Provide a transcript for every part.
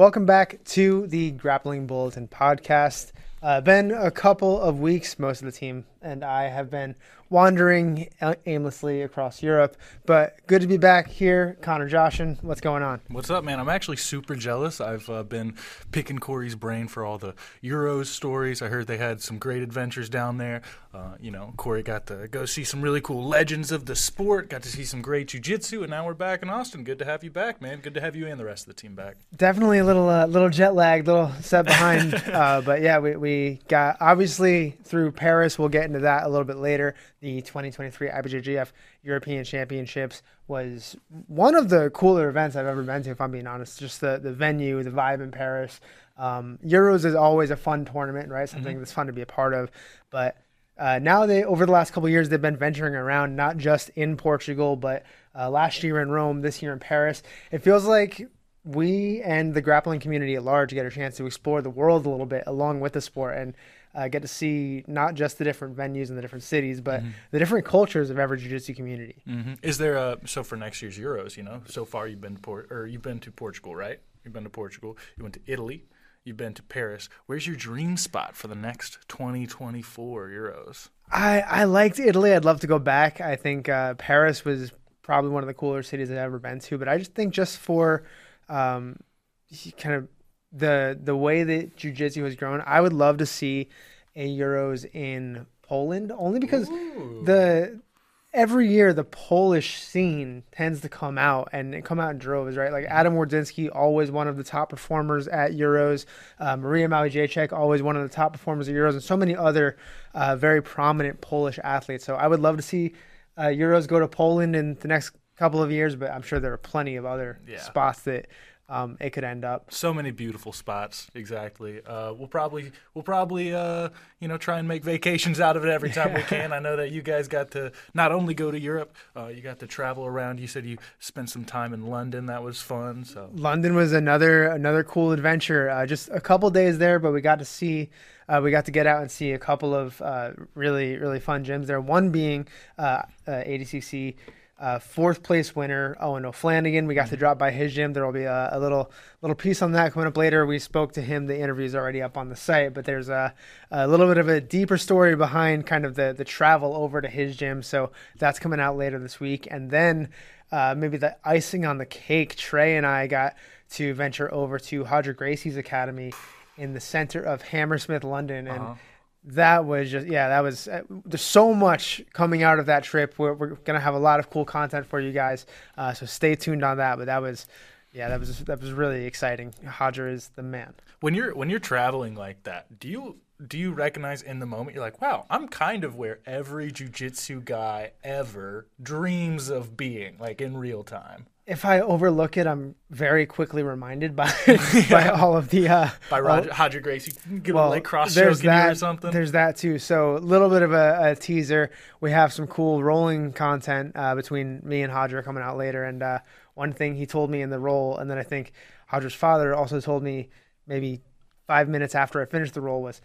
Welcome back to the Grappling Bulletin podcast. Uh, been a couple of weeks. Most of the team and I have been wandering aimlessly across Europe, but good to be back here. Connor Joshin, what's going on? What's up, man? I'm actually super jealous. I've uh, been picking Corey's brain for all the Euros stories. I heard they had some great adventures down there. Uh, you know, Corey got to go see some really cool legends of the sport, got to see some great jujitsu, and now we're back in Austin. Good to have you back, man. Good to have you and the rest of the team back. Definitely a little uh, little jet lagged, little set behind, uh, but yeah, we, we got obviously through Paris. We'll get into that a little bit later. The 2023 IBJJF European Championships was one of the cooler events I've ever been to, if I'm being honest. Just the, the venue, the vibe in Paris. Um, Euros is always a fun tournament, right? Something mm-hmm. that's fun to be a part of. But uh, now they, over the last couple years, they've been venturing around, not just in Portugal, but uh, last year in Rome, this year in Paris. It feels like we and the grappling community at large get a chance to explore the world a little bit along with the sport. And uh, get to see not just the different venues in the different cities, but mm-hmm. the different cultures of every jiu-jitsu community. Mm-hmm. Is there a so for next year's Euros? You know, so far you've been to Port or you've been to Portugal, right? You've been to Portugal. You went to Italy. You've been to Paris. Where's your dream spot for the next 2024 Euros? I I liked Italy. I'd love to go back. I think uh, Paris was probably one of the cooler cities I've ever been to. But I just think just for um, kind of the the way that jiu-jitsu has grown i would love to see a euros in poland only because Ooh. the every year the polish scene tends to come out and come out in droves right? Like adam wardzinski always one of the top performers at euros. Uh, maria maciejczak always one of the top performers at euros and so many other uh, very prominent polish athletes. So i would love to see uh, euros go to poland in the next couple of years but i'm sure there are plenty of other yeah. spots that um, it could end up. So many beautiful spots. Exactly. Uh, we'll probably we'll probably uh, you know try and make vacations out of it every time we can. I know that you guys got to not only go to Europe, uh, you got to travel around. You said you spent some time in London. That was fun. So London was another another cool adventure. Uh, just a couple days there, but we got to see. Uh, we got to get out and see a couple of uh, really really fun gyms there. One being ADCC uh, fourth place winner Owen O'Flanagan. We got to drop by his gym. There will be a, a, little little piece on that coming up later. We spoke to him. The interview is already up on the site, but there's a, a little bit of a deeper story behind kind of the the travel over to his gym. So that's coming out later this week, and then uh, maybe the icing on the cake. Trey and I got to venture over to Roger Gracie's academy in the center of Hammersmith, London, and. Uh-huh that was just yeah that was uh, there's so much coming out of that trip. We're, we're gonna have a lot of cool content for you guys uh, so stay tuned on that but that was yeah that was that was really exciting. Roger is the man. When you're when you're traveling like that do you do you recognize in the moment you're like wow i'm kind of where every jiu-jitsu guy ever dreams of being like in real time if I overlook it, I'm very quickly reminded by by all of the uh, by Roger, all, Roger Gracie, give well, like cross there's that, or something. There's that too. So a little bit of a, a teaser. We have some cool rolling content uh, between me and Hodger coming out later. And uh, one thing he told me in the roll, and then I think Hodger's father also told me maybe five minutes after I finished the roll was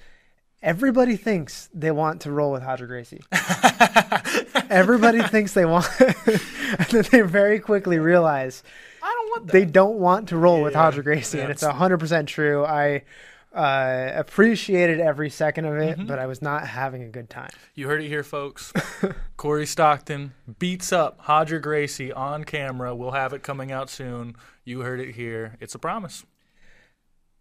everybody thinks they want to roll with Roger Gracie. everybody thinks they want, and then they very quickly realize I don't want. That. They don't want to roll yeah, with Roger Gracie, and it's hundred percent true. I uh, appreciated every second of it, mm-hmm. but I was not having a good time. You heard it here, folks. Corey Stockton beats up Roger Gracie on camera. We'll have it coming out soon. You heard it here. It's a promise.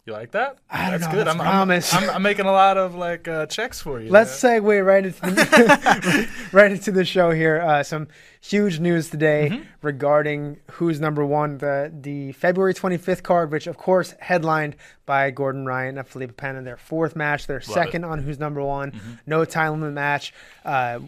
You like that? I That's know. Good. I'm, promise. I'm, I'm, I'm, making a lot of like uh, checks for you. Let's segue right into the, right into the show here. Uh, some huge news today mm-hmm. regarding who's number one. The the February 25th card, which of course headlined by Gordon Ryan and Felipe in their fourth match, their Love second it. on who's number one. Mm-hmm. No time limit match. Uh,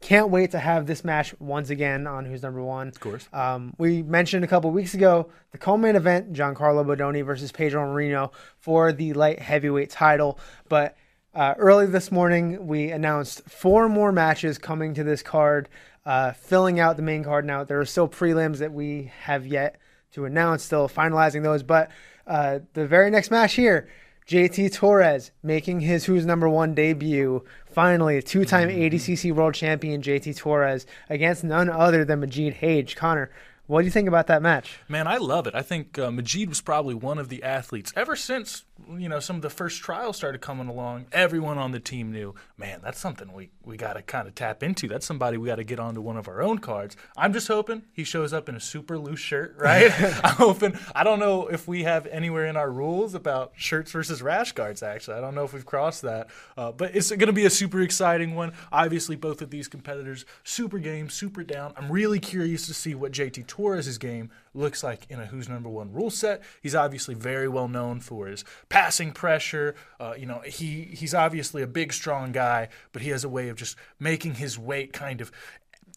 can't wait to have this match once again on Who's Number One. Of course. Um, we mentioned a couple weeks ago the co-main event, Giancarlo Bodoni versus Pedro Marinho for the light heavyweight title. But uh, early this morning, we announced four more matches coming to this card, uh, filling out the main card now. There are still prelims that we have yet to announce, still finalizing those. But uh, the very next match here, JT Torres making his Who's Number One debut. Finally, two time mm-hmm. ADCC World Champion JT Torres against none other than Magid Hage. Connor, What do you think about that match? Man, I love it. I think uh, Magid was probably one of the athletes ever since you know some of the first trials started coming along. Everyone on the team knew, man, that's something we we got to kind of tap into. That's somebody we got to get onto one of our own cards. I'm just hoping he shows up in a super loose shirt, right? I'm hoping. I don't know if we have anywhere in our rules about shirts versus rash guards. Actually, I don't know if we've crossed that, uh, but it's going to be a super exciting one. Obviously, both of these competitors super game, super down. I'm really curious to see what JT Torres' game looks like in a Who's Number One rule set. He's obviously very well known for his passing pressure. Uh, you know, he he's obviously a big, strong guy, but he has a way of just making his weight kind of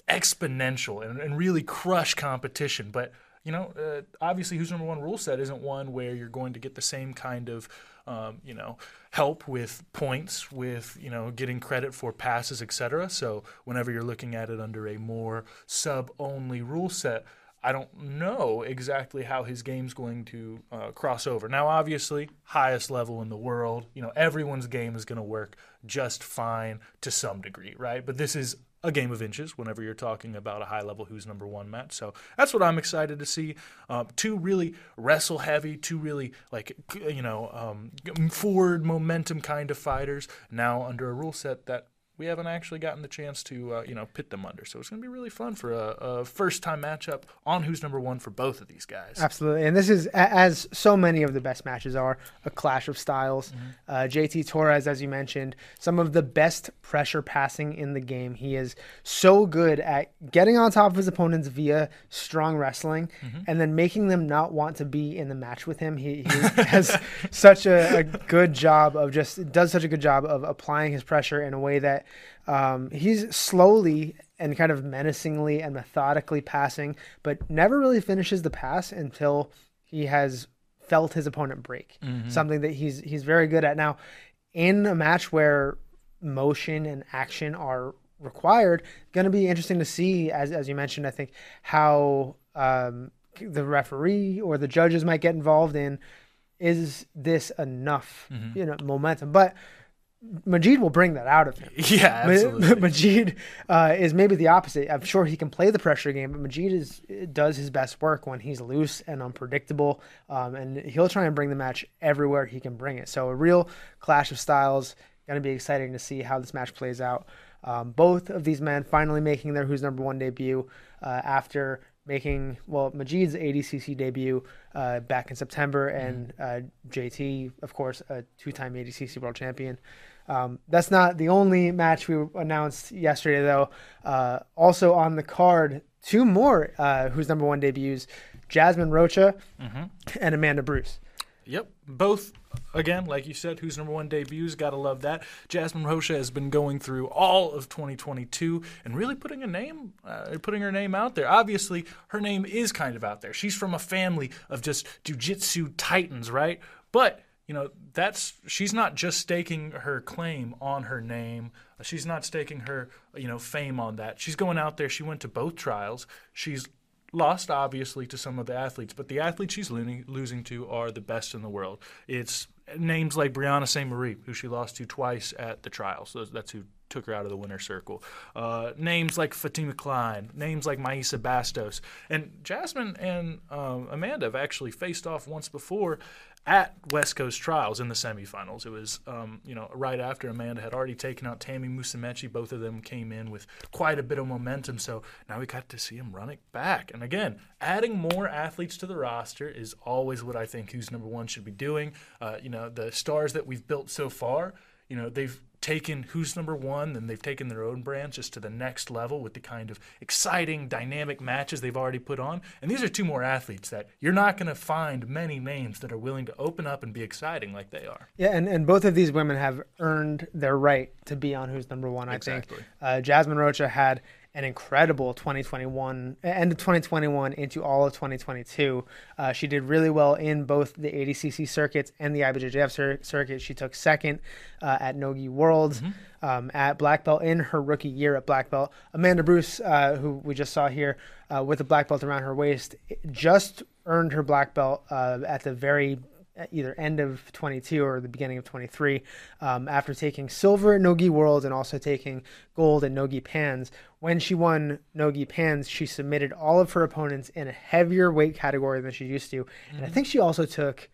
exponential and, and really crush competition. But you know, uh, obviously, Who's Number One rule set isn't one where you're going to get the same kind of um, you know, help with points, with you know, getting credit for passes, etc. So whenever you're looking at it under a more sub-only rule set, I don't know exactly how his game's going to uh, cross over. Now, obviously, highest level in the world, you know, everyone's game is going to work just fine to some degree, right? But this is a game of inches whenever you're talking about a high level who's number one match. So that's what I'm excited to see. Uh, two really wrestle heavy, two really like you know um, forward momentum kind of fighters. Now under a rule set that we haven't actually gotten the chance to uh, you know pit them under. So it's going to be really fun for a, a, first time matchup on who's number one for both of these guys. Absolutely, and this is as so many of the best matches are a clash of styles. Mm-hmm. Uh, JT Torres, as you mentioned, some of the best pressure passing in the game. He is so good at getting on top of his opponents via strong wrestling, mm-hmm. and then making them not want to be in the match with him. He, he has such a, a good job of just does such a good job of applying his pressure in a way that um, he's slowly and kind of menacingly and methodically passing, but never really finishes the pass until he has felt his opponent break. Mm-hmm. Something that he's he's very good at. Now, in a match where motion and action are required, going to be interesting to see, as as you mentioned. I think how um, the referee or the judges might get involved in. Is this enough, mm-hmm. you know, momentum? But Magid will bring that out of him. Yeah, absolutely. Magid uh, is maybe the opposite. I'm sure he can play the pressure game, but Magid is does his best work when he's loose and unpredictable, um, and he'll try and bring the match everywhere he can bring it. So a real clash of styles. Going to be exciting to see how this match plays out. Um, both of these men finally making their Who's Number One debut uh, after making well Magid's ADCC debut uh, back in September, and mm-hmm. uh, JT, of course, a two-time ADCC World Champion. Um, that's not the only match we announced yesterday, though. Uh, also on the card, two more uh, who's number one debuts: Jasmine Rocha mm-hmm. and Amanda Bruce. Yep, both again, like you said, who's number one debuts. Gotta love that. Jasmine Rocha has been going through all of 2022 and really putting a name, uh, putting her name out there. Obviously, her name is kind of out there. She's from a family of just jujitsu titans, right? But you know that's she's not just staking her claim on her name. She's not staking her you know fame on that. She's going out there. She went to both trials. She's lost obviously to some of the athletes but the athletes she's losing, losing to are the best in the world. It's names like Brianna St. Marie who she lost to twice at the trials. So that's who took her out of the winner's circle. Uh, names like Fatima Klein, names like Maisa Bastos, and Jasmine and um, Amanda have actually faced off once before at West Coast Trials in the semifinals. It was, um, you know, right after Amanda had already taken out Tammy Musumeci. Both of them came in with quite a bit of momentum. So now we got to see them run it back. And again, adding more athletes to the roster is always what I think who's number one should be doing. Uh, you know, the stars that we've built so far, you know, they've taken who's number one, and they've taken their own brand just to the next level with the kind of exciting, dynamic matches they've already put on. And these are two more athletes that you're not going to find many names that are willing to open up and be exciting like they are. Yeah, and, and both of these women have earned their right to be on Who's Number One. I exactly. think uh, Jasmine Rocha had an incredible 2021 end of 2021 into all of 2022. Uh, she did really well in both the ADCC circuits and the IBJJF cir- circuit. She took second uh, at Nogi Worlds mm-hmm. um, at black belt in her rookie year at black belt. Amanda Bruce, uh, who we just saw here uh, with a black belt around her waist, just earned her black belt uh, at the very either end of 22 or the beginning of 23 um, after taking silver at Nogi Worlds and also taking gold at Nogi Pans. When she won Nogi Pans, she submitted all of her opponents in a heavier weight category than she used to. Mm-hmm. And I think she also took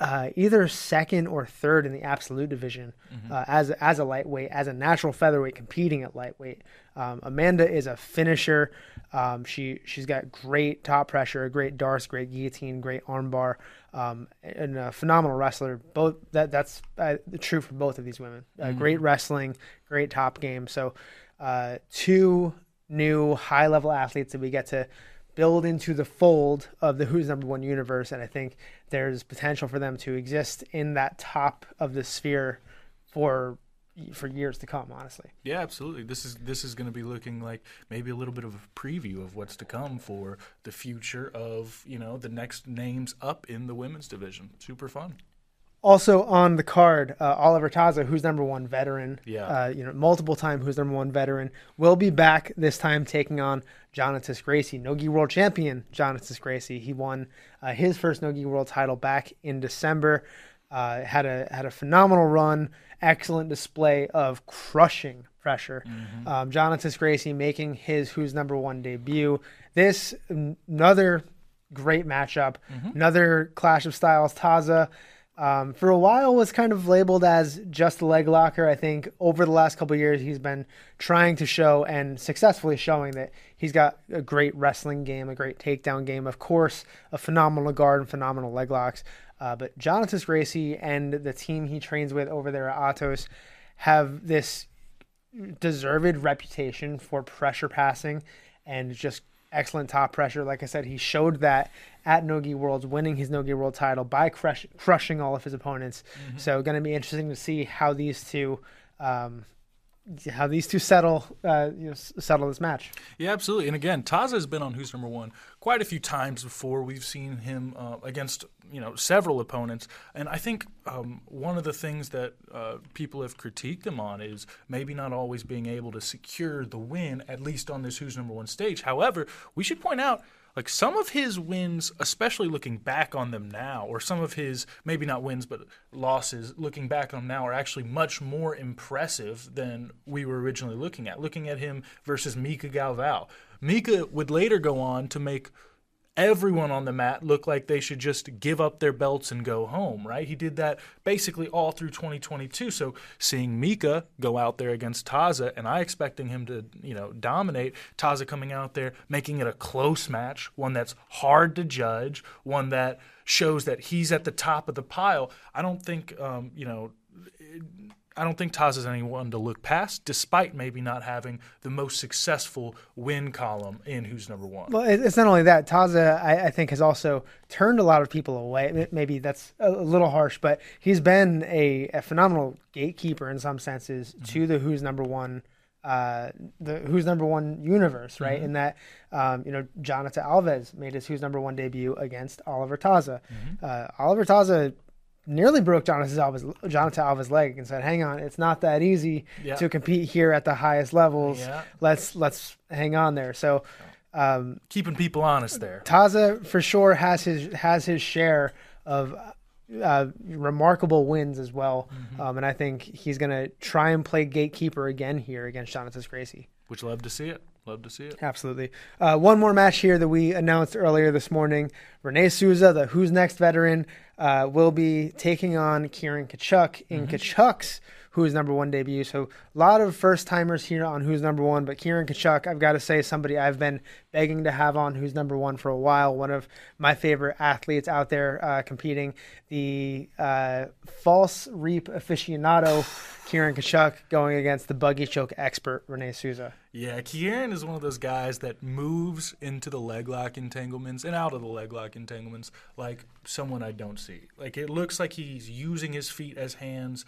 uh, either second or third in the absolute division mm-hmm. uh, as as a lightweight, as a natural featherweight, competing at lightweight. Um, Amanda is a finisher. Um, she she's got great top pressure, a great darce, great guillotine, great armbar, um, and a phenomenal wrestler. Both that that's uh, true for both of these women. Uh, mm-hmm. Great wrestling, great top game. So uh, two new high level athletes that we get to build into the fold of the Who's Number One universe, and I think there's potential for them to exist in that top of the sphere for for years to come. Honestly, yeah, absolutely. This is this is going to be looking like maybe a little bit of a preview of what's to come for the future of you know the next names up in the women's division. Super fun. Also on the card, uh, Oliver Taza, who's number one veteran, yeah, uh, you know, multiple time who's number one veteran, will be back this time taking on Jonatas Gracie, Nogi World Champion Jonatas Gracie. He won uh, his first Nogi World title back in December. Uh, had a had a phenomenal run, excellent display of crushing pressure. Mm-hmm. Um, Jonatas Gracie making his who's number one debut. This another great matchup, mm-hmm. another clash of styles. Taza um, for a while was kind of labeled as just a leg locker. I think over the last couple years he's been trying to show and successfully showing that he's got a great wrestling game, a great takedown game, of course, a phenomenal guard and phenomenal leg locks. Uh, but Jonatas Gracie and the team he trains with over there at Atos have this deserved reputation for pressure passing and just excellent top pressure. Like I said, he showed that at Nogi Worlds, winning his Nogi World title by crush, crushing all of his opponents. Mm-hmm. So, going to be interesting to see how these two. Um, how these two settle uh, you know, settle this match. Yeah, absolutely. And again, Taza has been on Who's Number One quite a few times before. We've seen him uh, against you know several opponents, and I think um, one of the things that uh, people have critiqued him on is maybe not always being able to secure the win, at least on this Who's Number One stage. However, we should point out like some of his wins, especially looking back on them now, or some of his maybe not wins but losses, looking back on them now, are actually much more impressive than we were originally looking at. Looking at him versus Mika Galvão, Mika would later go on to make everyone on the mat look like they should just give up their belts and go home, right? He did that basically all through 2022. So seeing Mika go out there against Taza and I expecting him to, you know, dominate, Taza coming out there making it a close match, one that's hard to judge, one that shows that he's at the top of the pile. I don't think um, you know, I don't think Taz is anyone to look past, despite maybe not having the most successful win column in Who's Number One. Well, it's not only that. Taza, I, I, think, has also turned a lot of people away. Maybe that's a little harsh, but he's been a, a phenomenal gatekeeper in some senses mm-hmm. to the Who's Number One. Uh, the Who's Number One universe, right? Mm-hmm. In that, um, you know, Jonathan Alves made his Who's Number One debut against Oliver Taza. Mm-hmm. Uh, Oliver Taza nearly broke Jonathan Alves, Jonathan Alves' leg and said, "Hang on, it's not that easy yeah. to compete here at the highest levels. Yeah. Let's let's hang on there." So, um, keeping people honest there. Taza for sure has his has his share of uh, remarkable wins as well, mm-hmm. um, and I think he's going to try and play gatekeeper again here against Jonathan Gracie. Which love to see it. Love to see it. Absolutely. Uh, one more match here that we announced earlier this morning. Rene Sousa, the Who's Next veteran, uh, will be taking on Kieran Kichuk in mm-hmm. Kichuk's Who's Number One debut. So a lot of first timers here on Who's Number One, but Kieran Kichuk, I've got to say, somebody I've been begging to have on Who's Number One for a while. One of my favorite athletes out there uh, competing. The uh, false reap aficionado, Kieran Kichuk, going against the buggy choke expert, Rene Sousa. Yeah, Kieran is one of those guys that moves into the leg lock entanglements and out of the leg lock entanglements like someone I don't see. Like it looks like he's using his feet as hands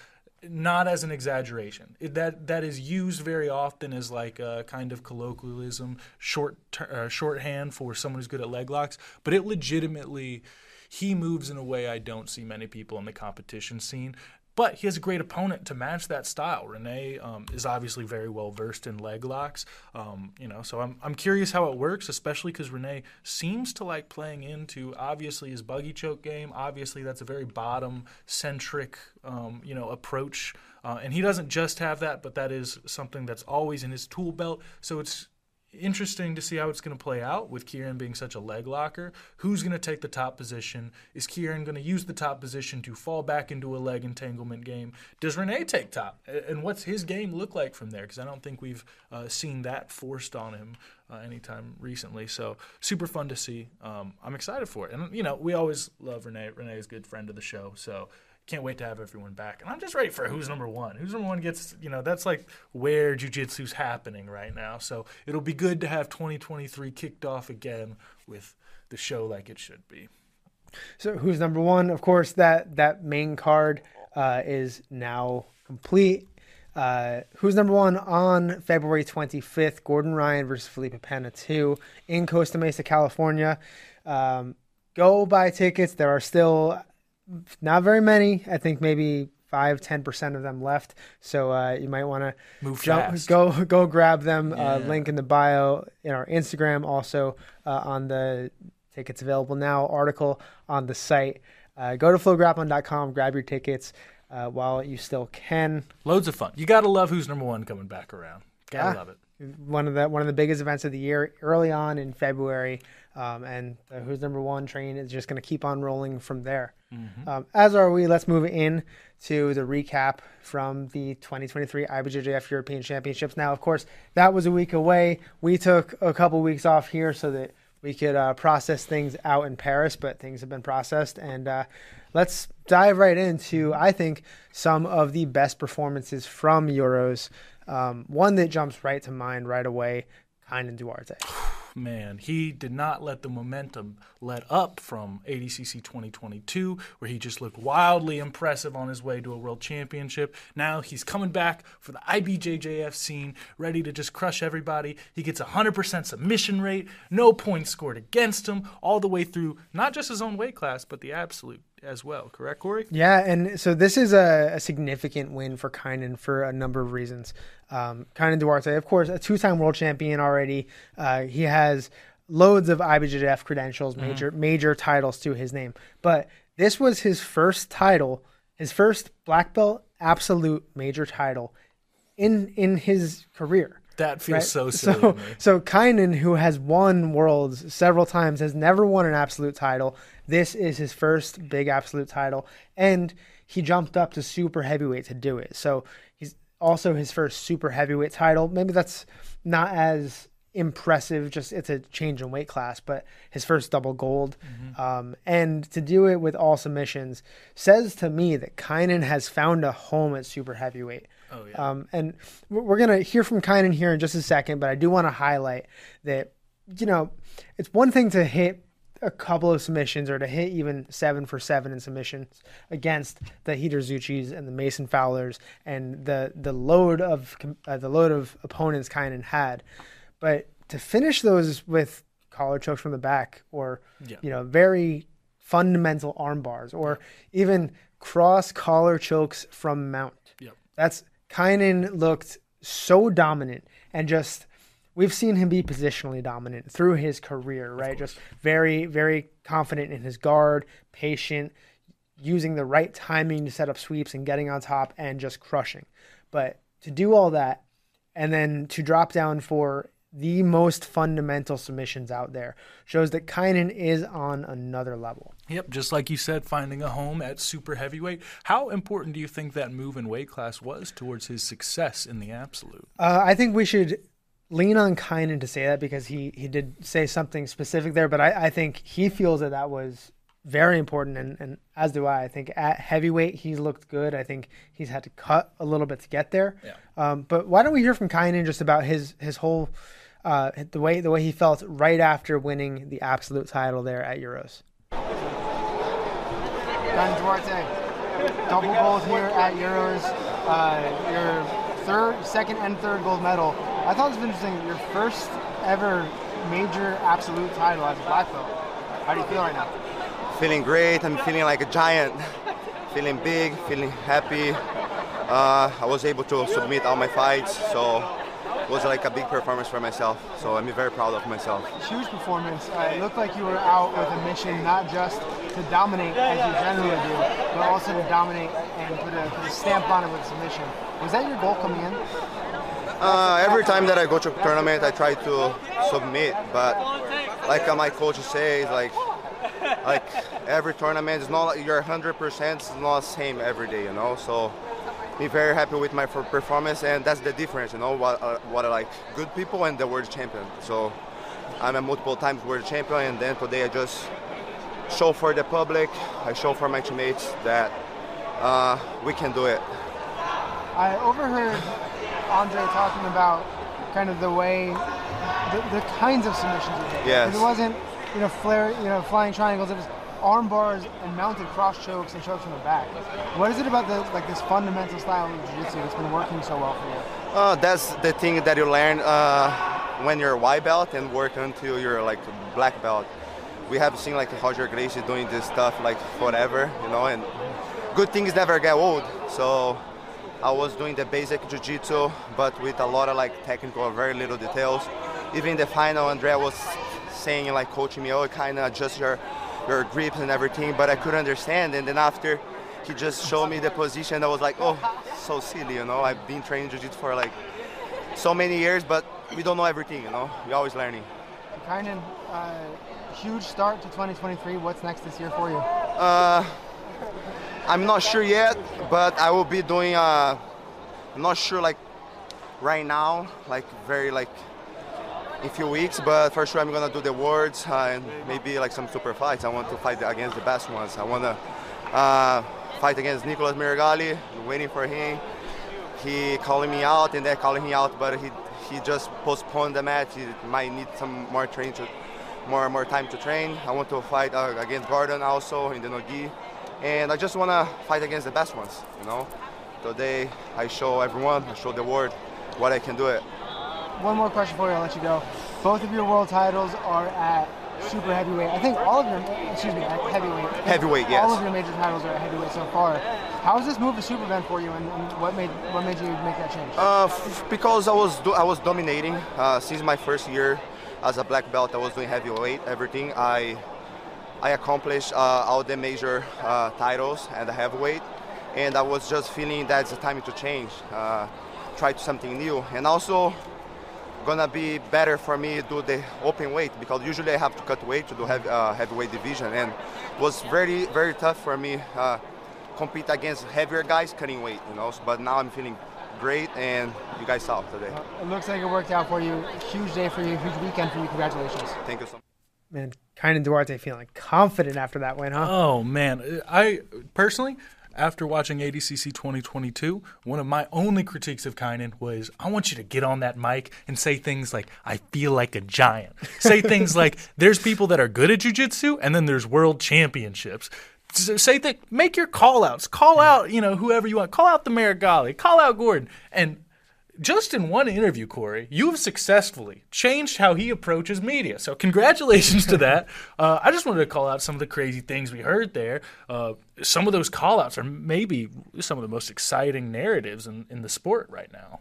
not as an exaggeration. It, that that is used very often as like a kind of colloquialism, short uh, shorthand for someone who's good at leg locks. But it legitimately, he moves in a way I don't see many people in the competition scene. But he has a great opponent to match that style. Rene um, is obviously very well versed in leg locks, um, you know. So I'm I'm curious how it works, especially because Rene seems to like playing into obviously his buggy choke game. Obviously, that's a very bottom centric, um, you know, approach. Uh, and he doesn't just have that, but that is something that's always in his tool belt. So it's interesting to see how it's going to play out with Kieran being such a leg locker. Who's going to take the top position? Is Kieran going to use the top position to fall back into a leg entanglement game? Does Rene take top? And what's his game look like from there? Because I don't think we've uh, seen that forced on him uh, anytime recently. So super fun to see. Um, I'm excited for it. And, you know, we always love Rene. Rene is a good friend of the show. So can't wait to have everyone back. And I'm just ready for who's number one. Who's number one gets, you know, that's like where jujitsu's happening right now. So it'll be good to have 2023 kicked off again with the show like it should be. So who's number one? Of course, that that main card uh, is now complete. Uh, who's number one on February 25th? Gordon Ryan versus Felipe Pena 2 in Costa Mesa, California. Um, go buy tickets. There are still not very many. I think maybe five, ten percent of them left. So uh, you might want to move jump, fast. go go grab them. Uh, Yeah. Uh, link in the bio in our Instagram, also uh, on the tickets available now article on the site. Uh, go to flowgrappling.com, grab your tickets uh, while you still can. Loads of fun. You got to love who's number one coming back around. Gotta Yeah. love it. One of the one of the biggest events of the year, early on in February, um, and the Who's Number One train is just going to keep on rolling from there. Um, as are we. Let's move in to the recap from the 2023 IBJJF European Championships. Now, of course, that was a week away. We took a couple weeks off here so that we could uh, process things out in Paris, but things have been processed. And uh, let's dive right into, I think, some of the best performances from Euros. Um, one that jumps right to mind right away, Kaynan Duarte. man, he did not let the momentum let up from ADCC 2022, where he just looked wildly impressive on his way to a world championship. Now he's coming back for the IBJJF scene, ready to just crush everybody. He gets 100% submission rate, no points scored against him, all the way through not just his own weight class, but the absolute as well. Correct, Corey? Yeah, and so this is a, a significant win for Kaynan for a number of reasons. Um, Kaynan Duarte, of course, a two-time world champion already. Uh, he has loads of IBJJF credentials, major major titles to his name. But this was his first title, his first black belt absolute major title in in his career. That feels Right? so silly. So, so Kaynan, who has won worlds several times, has never won an absolute title. This is his first big absolute title, and he jumped up to super heavyweight to do it. So he's also his first super heavyweight title. Maybe that's not as impressive. Just it's a change in weight class, but his first double gold, um, and to do it with all submissions says to me that Kaynan has found a home at super heavyweight. Oh, yeah. Um, and we're we're gonna hear from Kaynan here in just a second, but I do want to highlight that you know it's one thing to hit a couple of submissions or to hit even seven for seven in submissions against the Heater Zuchis and the Mason Fowlers and the the load of uh, the load of opponents Kaynan had, but to finish those with collar chokes from the back or Yeah. you know very fundamental arm bars or even cross collar chokes from mount. Yep. That's Kaynan looked so dominant and just we've seen him be positionally dominant through his career, right? Just very, very confident in his guard, patient, using the right timing to set up sweeps and getting on top and just crushing. But to do all that and then to drop down for the most fundamental submissions out there shows that Kaynan is on another level. Yep, just like you said, finding a home at super heavyweight. How important do you think that move in weight class was towards his success in the absolute? Uh, I think we should lean on Kaynan to say that because he, he did say something specific there, but I, I think he feels that that was very important, and, and as do I. I think at heavyweight he's looked good. I think he's had to cut a little bit to get there. Yeah. Um, but why don't we hear from Kaynan just about his his whole uh, the way the way he felt right after winning the absolute title there at Euros. Kaynan Duarte, double gold here at Euros. Uh, your third, second, and third gold medal. I thought it was interesting. Your first ever major absolute title as a black belt. How do you feel right now? feeling great. I'm feeling like a giant. feeling big, feeling happy. Uh, I was able to submit all my fights, so it was like a big performance for myself. So I'm very proud of myself. Huge performance. Uh, it looked like you were out with a mission not just to dominate as you generally do, but also to dominate and put a, put a stamp on it with submission. Was that your goal coming in? Uh, every time that I go to a tournament, I try to submit, but like uh, my coach says, like like every tournament is not you're 100% it's not the same every day, you know. So be very happy with my performance, and that's the difference, you know. What uh, what I like good people and the world champion. So I'm a multiple times world champion, and then today I just show for the public, I show for my teammates that uh, we can do it. I overheard Andre talking about kind of the way, the, the kinds of submissions he did. Yes. It wasn't, you know, flare, you know, flying triangles. It was arm bars and mounted cross chokes and chokes from the back. What is it about the like this fundamental style of jiu-jitsu that's been working so well for you? Uh, that's the thing that you learn uh, when you're white belt and work until you're like black belt. We have seen like Roger Gracie doing this stuff like forever, you know, and good things never get old. So I was doing the basic jiu-jitsu, but with a lot of like technical, very little details. Even the final, Andrea was saying like coaching me, oh, kind of adjust your your grips and everything, but I couldn't understand. And then after he just showed me the position, I was like, oh, so silly, you know. I've been training jiu-jitsu for like so many years, but we don't know everything, you know. We're always learning. Kind of uh, huge start to 2023. What's next this year for you? Uh, I'm not sure yet, but I will be doing. Uh, I'm not sure like right now, like very like in few weeks, but for sure I'm gonna do the words uh, and maybe like some super fights. I want to fight against the best ones. I wanna uh, fight against Nicolas Meregali. waiting for him. He calling me out and they're calling me out, but he he just postponed the match. He might need some more training to more more time to train. I want to fight uh, against Gordon also in the Nogi, and I just wanna fight against the best ones. You know, today I show everyone, I show the world what I can do it one more question for you. I'll let you go. Both of your world titles are at super heavyweight. I think all of your, excuse me, at heavyweight. Heavyweight, yes. All of your major titles are at heavyweight so far. How has this move to super event for you, and, and, what made what made you make that change? Uh, f- because I was do- I was dominating uh, since my first year as a black belt. I was doing heavyweight, everything. I I accomplished uh, all the major uh, titles at the heavyweight, and I was just feeling that it's time to change, uh, try something new, and also gonna be better for me to do the open weight because usually I have to cut weight to do heavy, uh, heavyweight division and was very very tough for me uh, compete against heavier guys cutting weight you know but now I'm feeling great and you guys saw today. it looks like it worked out for you. Huge day for you, huge weekend for you. Congratulations. Thank you so much. Man, Kaynan Duarte feeling confident after that win, huh? Oh man, I personally after watching ADCC 2022, one of my only critiques of Kaynan was I want you to get on that mic and say things like, I feel like a giant. say things like, there's people that are good at jujitsu and then there's world championships. Say that, make your call outs. Call out, you know, whoever you want. Call out the Meregali, Call out Gordon. And just in one interview, Corey, you have successfully changed how he approaches media. So, congratulations to that. Uh, I just wanted to call out some of the crazy things we heard there. Uh, some of those call outs are maybe some of the most exciting narratives in, in the sport right now.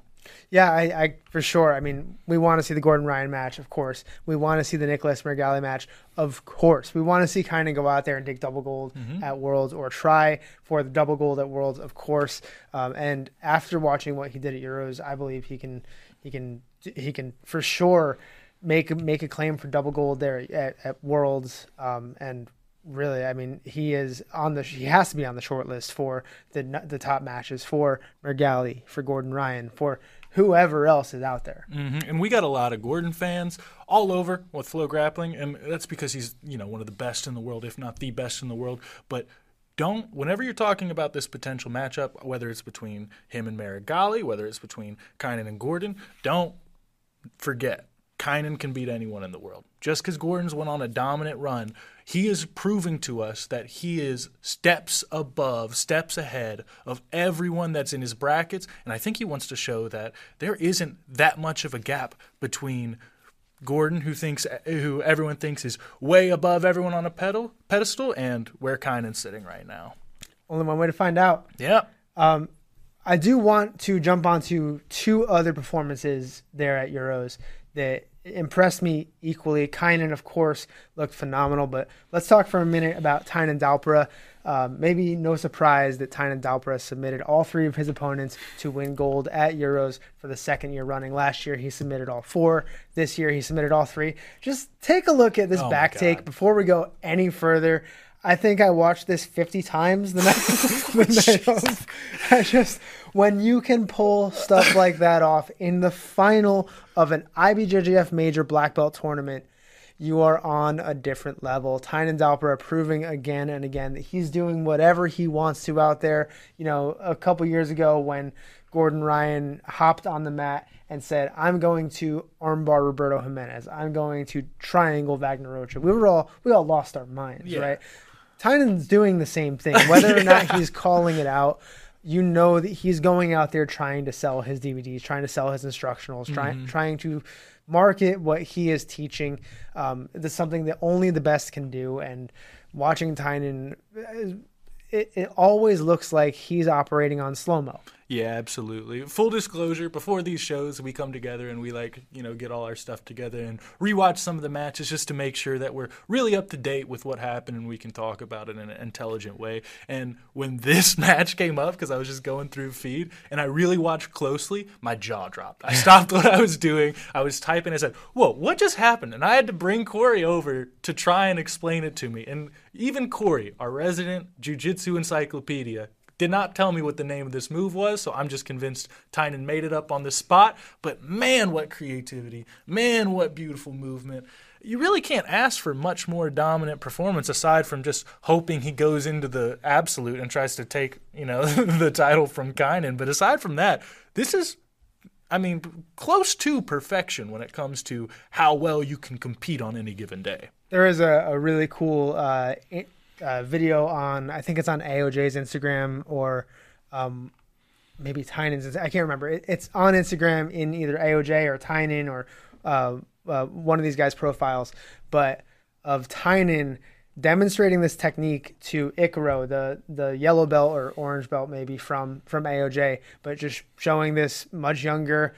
Yeah, I, I, for sure. I mean, we want to see the Gordon Ryan match, of course. We want to see the Nicolas Meregali match, of course. We want to see of go out there and take double gold mm-hmm. at Worlds or try for the double gold at Worlds, of course. Um, and after watching what he did at Euros, I believe he can he can he can for sure make make a claim for double gold there at, at Worlds. Um, and really, I mean, he is on the he has to be on the short list for the the top matches for Meregali, for Gordon Ryan, for whoever else is out there. Mm-hmm. And we got a lot of Gordon fans all over with Flow Grappling, and that's because he's you know one of the best in the world, if not the best in the world. But don't whenever you're talking about this potential matchup, whether it's between him and Meregali, whether it's between Kaynan and Gordon, don't forget Kaynan can beat anyone in the world. Just because Gordon's went on a dominant run, he is proving to us that he is steps above, steps ahead of everyone that's in his brackets. And I think he wants to show that there isn't that much of a gap between Gordon, who thinks who everyone thinks is way above everyone on a pedal, pedestal, and where Kaynan's sitting right now. only one way to find out. Yeah. Um, I do want to jump onto two other performances there at Euros that impressed me equally. Kaynan, of course, looked phenomenal, but let's talk for a minute about Tainan Dalpra. Um, maybe no surprise that Tainan Dalpra submitted all three of his opponents to win gold at Euros for the second year running. Last year, he submitted all four. This year, he submitted all three. Just take a look at this Oh back take before we go any further. I think I watched this 50 times the night, the night of. I just, when you can pull stuff like that off in the final of an IBJJF major black belt tournament, you are on a different level. Tainan Dalpra proving again and again that he's doing whatever he wants to out there. You know, a couple years ago when Gordon Ryan hopped on the mat and said, I'm going to armbar Roberto Jimenez. I'm going to triangle Wagner Rocha. We were all we all lost our minds, Yeah. right? Tainan's doing the same thing. Whether or not he's calling it out, you know that he's going out there trying to sell his DVDs, trying to sell his instructionals, trying trying to market what he is teaching. Um, that's something that only the best can do. And watching Tainan, uh, it, it always looks like he's operating on slow mo. Yeah, absolutely. Full disclosure, before these shows, we come together and we like, you know, get all our stuff together and rewatch some of the matches just to make sure that we're really up to date with what happened and we can talk about it in an intelligent way. And when this match came up, because I was just going through feed and I really watched closely, my jaw dropped. I stopped what I was doing. I was typing. I said, "Whoa, what just happened?" And I had to bring Corey over to try and explain it to me. And even Corey, our resident jujitsu encyclopedia, did not tell me what the name of this move was, so I'm just convinced Tainan made it up on the spot. But man, what creativity! Man, what beautiful movement! You really can't ask for much more dominant performance aside from just hoping he goes into the absolute and tries to take, you know, the title from Kaynan. But aside from that, this is I mean, close to perfection when it comes to how well you can compete on any given day. There is a, a really cool uh, uh, video on, I think it's on AOJ's Instagram or um, maybe Tainan's. I can't remember. It, it's on Instagram in either AOJ or Tainan or uh, uh, one of these guys' profiles, but of Tainan demonstrating this technique to Icaro, the the yellow belt or orange belt maybe from from AOJ, but just showing this much younger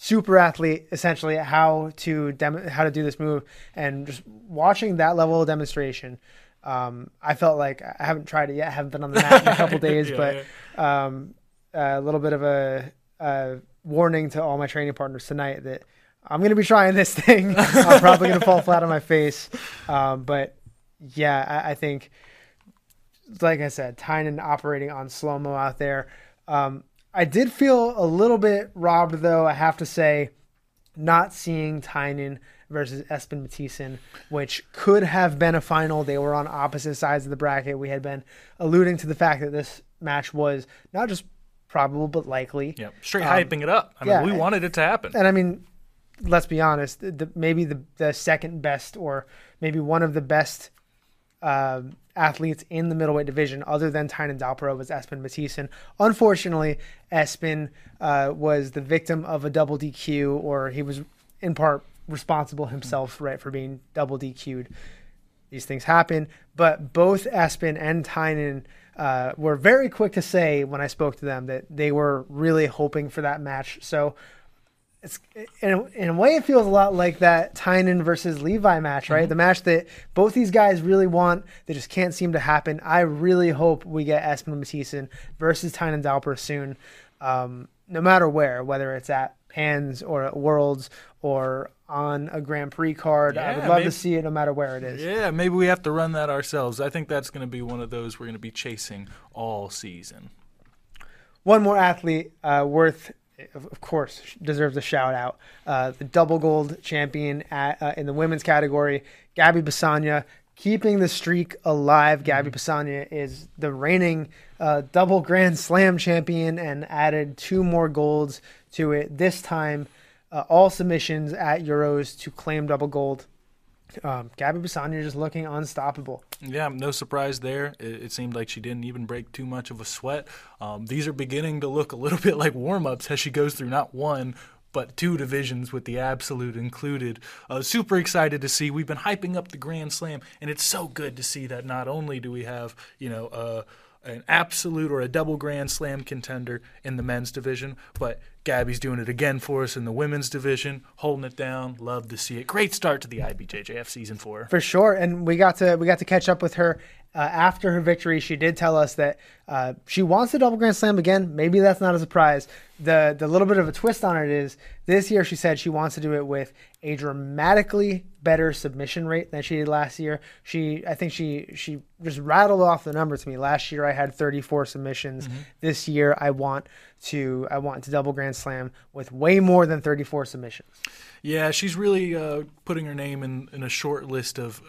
super athlete essentially how to dem- how to do this move and just watching that level of demonstration um, I felt like I haven't tried it yet. I haven't been on the mat in a couple days, Yeah, but um, a little bit of a, a warning to all my training partners tonight that I'm going to be trying this thing. I'm probably going to fall flat on my face, um, but yeah, I, I think, like I said, Tainan operating on slow mo out there. Um, I did feel a little bit robbed, though. I have to say, not seeing Tainan versus Espen Mathisen, which could have been a final. They were on opposite sides of the bracket. We had been alluding to the fact that this match was not just probable but likely. Yep. Straight Um, hyping it up. I mean, yeah, we wanted it to happen. And I mean, let's be honest, the, maybe the, the second best or maybe one of the best um, athletes in the middleweight division, other than Tainan Dalpra, was Espen Mathisen. Unfortunately, Espen uh, was the victim of a double DQ, or he was in part responsible himself, right, for being double DQ'd. These things happen, but both Espen and Tainan uh, were very quick to say when I spoke to them that they were really hoping for that match. So it's in a, in a way it feels a lot like that Tainan versus Levi match, right? The match that both these guys really want, they just can't seem to happen. I really hope we get Espen Mathisen versus Tainan Dalpra soon, um, no matter where, whether it's at Pans or at Worlds or on a Grand Prix card. I would love maybe- to see it no matter where it is. Yeah, maybe we have to run that ourselves. I think that's going to be one of those we're going to be chasing all season. One more athlete uh, worth, of course, deserves a shout out. Uh, the double gold champion at, uh, in the women's category, Gabby Pessanha, keeping the streak alive. Gabby Pessanha is the reigning uh, double Grand Slam champion and added two more golds to it. This time, uh, all submissions at Euros to claim double gold. Um, Gabby Pessanha just looking unstoppable. Yeah, no surprise there. It, it seemed like she didn't even break too much of a sweat. Um, these are beginning to look a little bit like warm ups as she goes through not one, but two divisions with the absolute included. Uh, super excited to see. We've been hyping up the Grand Slam, and it's so good to see that not only do we have, you know, uh, an absolute or a double grand slam contender in the men's division, but Gabby's doing it again for us in the women's division, holding it down. Love to see it. Great start to the IBJJF season four. For sure, and we got to we got to catch up with her uh, after her victory. She did tell us that uh, she wants the double grand slam again. Maybe that's not a surprise. The the little bit of a twist on it is this year she said she wants to do it with a dramatically better submission rate than she did last year. She I think she she just rattled off the number to me. Last year I had 34 submissions. Mm-hmm. This year I want to I want to double grand slam with way more than 34 submissions. Yeah, she's really uh, putting her name in, in a short list of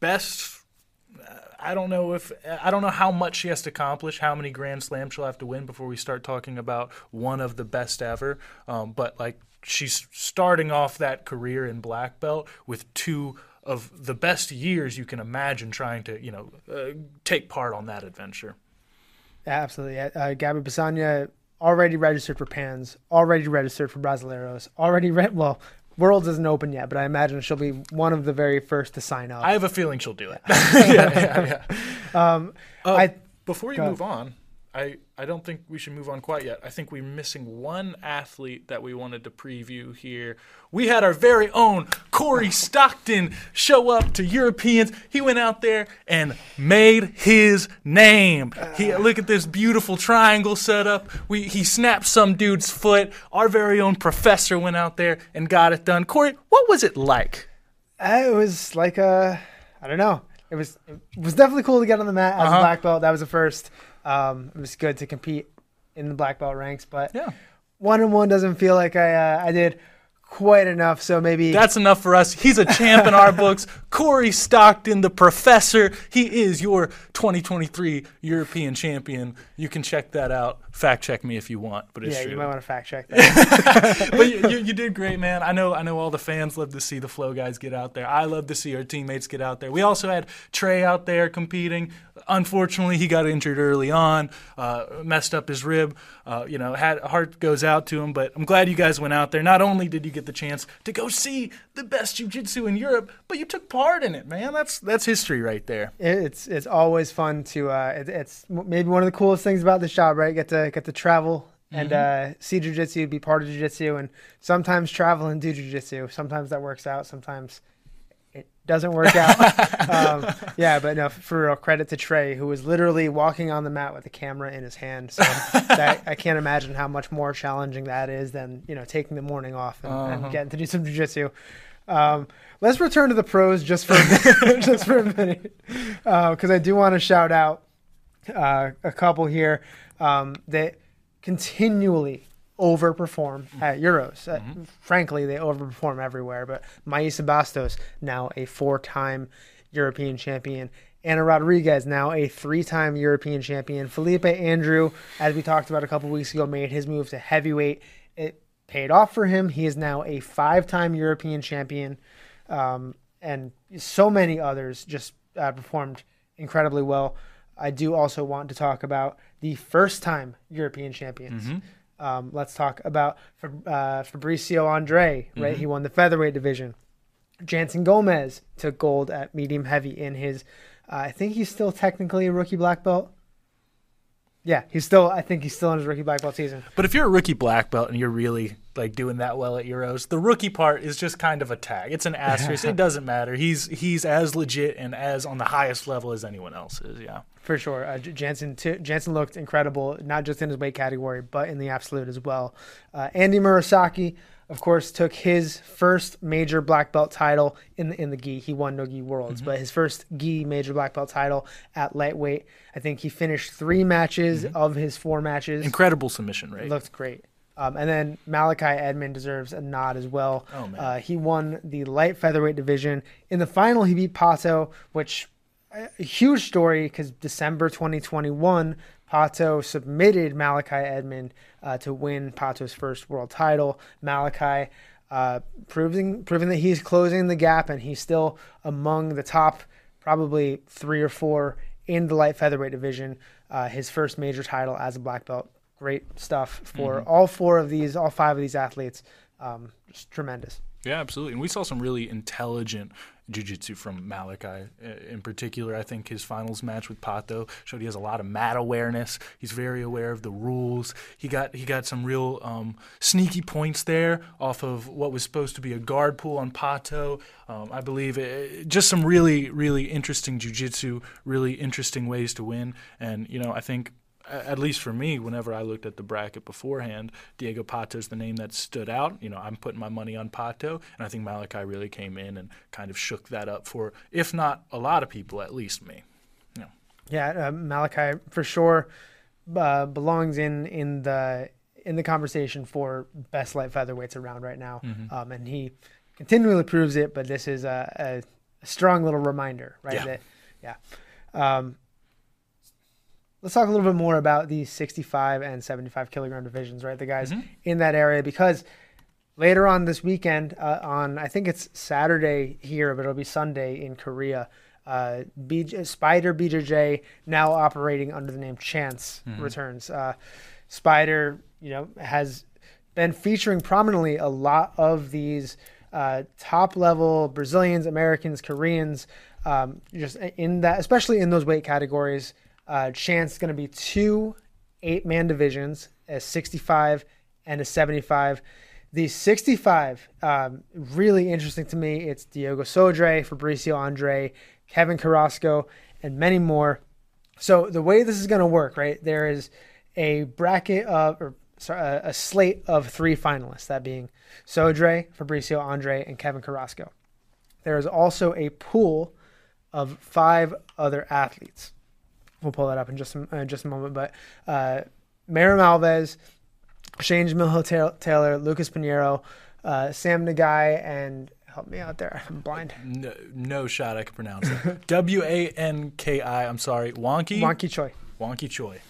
best I don't know if I don't know how much she has to accomplish, how many Grand Slams she'll have to win before we start talking about one of the best ever. Um, but like she's starting off that career in black belt with two of the best years you can imagine trying to you know uh, take part on that adventure. Absolutely, uh, Gabby Pessanha already registered for Pans, already registered for Brasileiros, already re- well Worlds isn't open yet, but I imagine she'll be one of the very first to sign up. I have a feeling she'll do it. yeah, yeah, yeah. Um, uh, I, before you move on, I, I don't think we should move on quite yet. I think we're missing one athlete that we wanted to preview here. We had our very own Corey Stockton show up to Europeans. He went out there and made his name. He look at this beautiful triangle setup. We he snapped some dude's foot. Our very own professor went out there and got it done. Corey, what was it like? Uh, it was like a I don't know. It was it was definitely cool to get on the mat as uh-huh. a black belt. That was the first. Um, it was good to compete in the black belt ranks, but yeah. one and one doesn't feel like I uh, I did quite enough. So maybe that's enough for us. He's a champ in our books. Corey Stockton, the professor. He is your 2023 European champion. You can check that out. Fact check me if you want, but it's yeah, true. you might want to fact check that. but you, you, you, did great, man. I know. I know all the fans love to see the Flow guys get out there. I love to see our teammates get out there. We also had Trey out there competing. Unfortunately, he got injured early on, uh, messed up his rib. Uh, you know, had heart goes out to him. But I'm glad you guys went out there. Not only did you get the chance to go see the best jiu-jitsu in Europe, but you took part in it, man. That's that's history right there. It's it's always fun to. Uh, it, it's maybe one of the coolest things about this job, right? Get to get to travel and mm-hmm. uh, see jiu-jitsu, be part of jiu-jitsu, and sometimes travel and do jiu-jitsu. Sometimes that works out. Sometimes it doesn't work out. um, yeah, but no, for real, credit to Trey, who was literally walking on the mat with a camera in his hand. So that, I can't imagine how much more challenging that is than you know taking the morning off and, uh-huh. and getting to do some jiu-jitsu. Um, let's return to the pros just for just for a minute, because uh, I do want to shout out uh, a couple here um, that continually overperform at Euros. Uh, mm-hmm. Uh, frankly, they overperform everywhere. But Mayssa Bastos, now a four-time European champion. Anna Rodriguez, now a three-time European champion. Felipe Andrew, as we talked about a couple weeks ago, made his move to heavyweight. It paid off for him. He is now a five-time European champion, um, and so many others just uh, performed incredibly well. I do also want to talk about the first-time European champions. Mm-hmm. Um, let's talk about uh, Fabricio Andre, right? Mm-hmm. He won the featherweight division. Jansen Gomez took gold at medium heavy in his. Uh, I think he's still technically a rookie black belt. Yeah, he's still. I think he's still in his rookie black belt season. But if you're a rookie black belt and you're really like doing that well at Euros, the rookie part is just kind of a tag. It's an asterisk. it doesn't matter. He's he's as legit and as on the highest level as anyone else is. Yeah. For sure, uh, Jansen t- Jansen looked incredible, not just in his weight category, but in the absolute as well. Uh, Andy Murasaki, of course, took his first major black belt title in the in the gi. He won no gi worlds, mm-hmm. but his first gi major black belt title at lightweight. I think he finished three matches mm-hmm. of his four matches. Incredible submission rate. Looked great. Um, and then Malachi Edmond deserves a nod as well. Oh, man. Uh, he won the light featherweight division. In the final, he beat Pato, which a huge story because December 2021, Pato submitted Malachi Edmond uh, to win Pato's first world title. Malachi uh, proving proving that he's closing the gap and he's still among the top, probably three or four in the light featherweight division. Uh, his first major title as a black belt. Great stuff for mm-hmm. all four of these, all five of these athletes. Um, just tremendous. Yeah, absolutely. And we saw some really intelligent jiu-jitsu from Malachi uh, in particular. I think his finals match with Pato showed he has a lot of mat awareness. He's very aware of the rules. He got he got some real um, sneaky points there off of what was supposed to be a guard pull on Pato. Um, I believe it, just some really really interesting jiu-jitsu, really interesting ways to win. And you know I think at least for me, whenever I looked at the bracket beforehand, Diego Pato is the name that stood out. You know, I'm putting my money on Pato, and I think Malachi really came in and kind of shook that up for, if not a lot of people, at least me. Yeah, yeah, uh, Malachi for sure uh, belongs in in the in the conversation for best light featherweights around right now, mm-hmm. um, and he continually proves it. But this is a, a strong little reminder, right? Yeah. That, yeah. Um, let's talk a little bit more about these 65 and 75 kilogram divisions, right? The guys mm-hmm. in that area, because later on this weekend, uh, on I think it's Saturday here, but it'll be Sunday in Korea. Uh, BJ, Spyder BJJ, now operating under the name Chance, mm-hmm. returns. Uh, Spyder, you know, has been featuring prominently a lot of these uh, top level Brazilians, Americans, Koreans, um, just in that, especially in those weight categories. Uh, chance is going to be two eight man divisions, a 65 and a 75. The 65, um, really interesting to me. It's Diogo Sodré, Fabricio Andre, Kevin Carrasco, and many more. So the way this is going to work, right? There is a bracket of, or sorry, a, a slate of three finalists, that being Sodré, Fabricio Andre, and Kevin Carrasco. There is also a pool of five other athletes. We'll pull that up in just a, uh, just a moment. But uh, Mayram Alves, Shane Jamil Taylor, Lucas Pinheiro, uh, Sam Nagai, and help me out there. I'm blind. No, no shot I can pronounce it. W A N K I. I'm sorry. Wonky. Wonky Choi. Wonky Choi.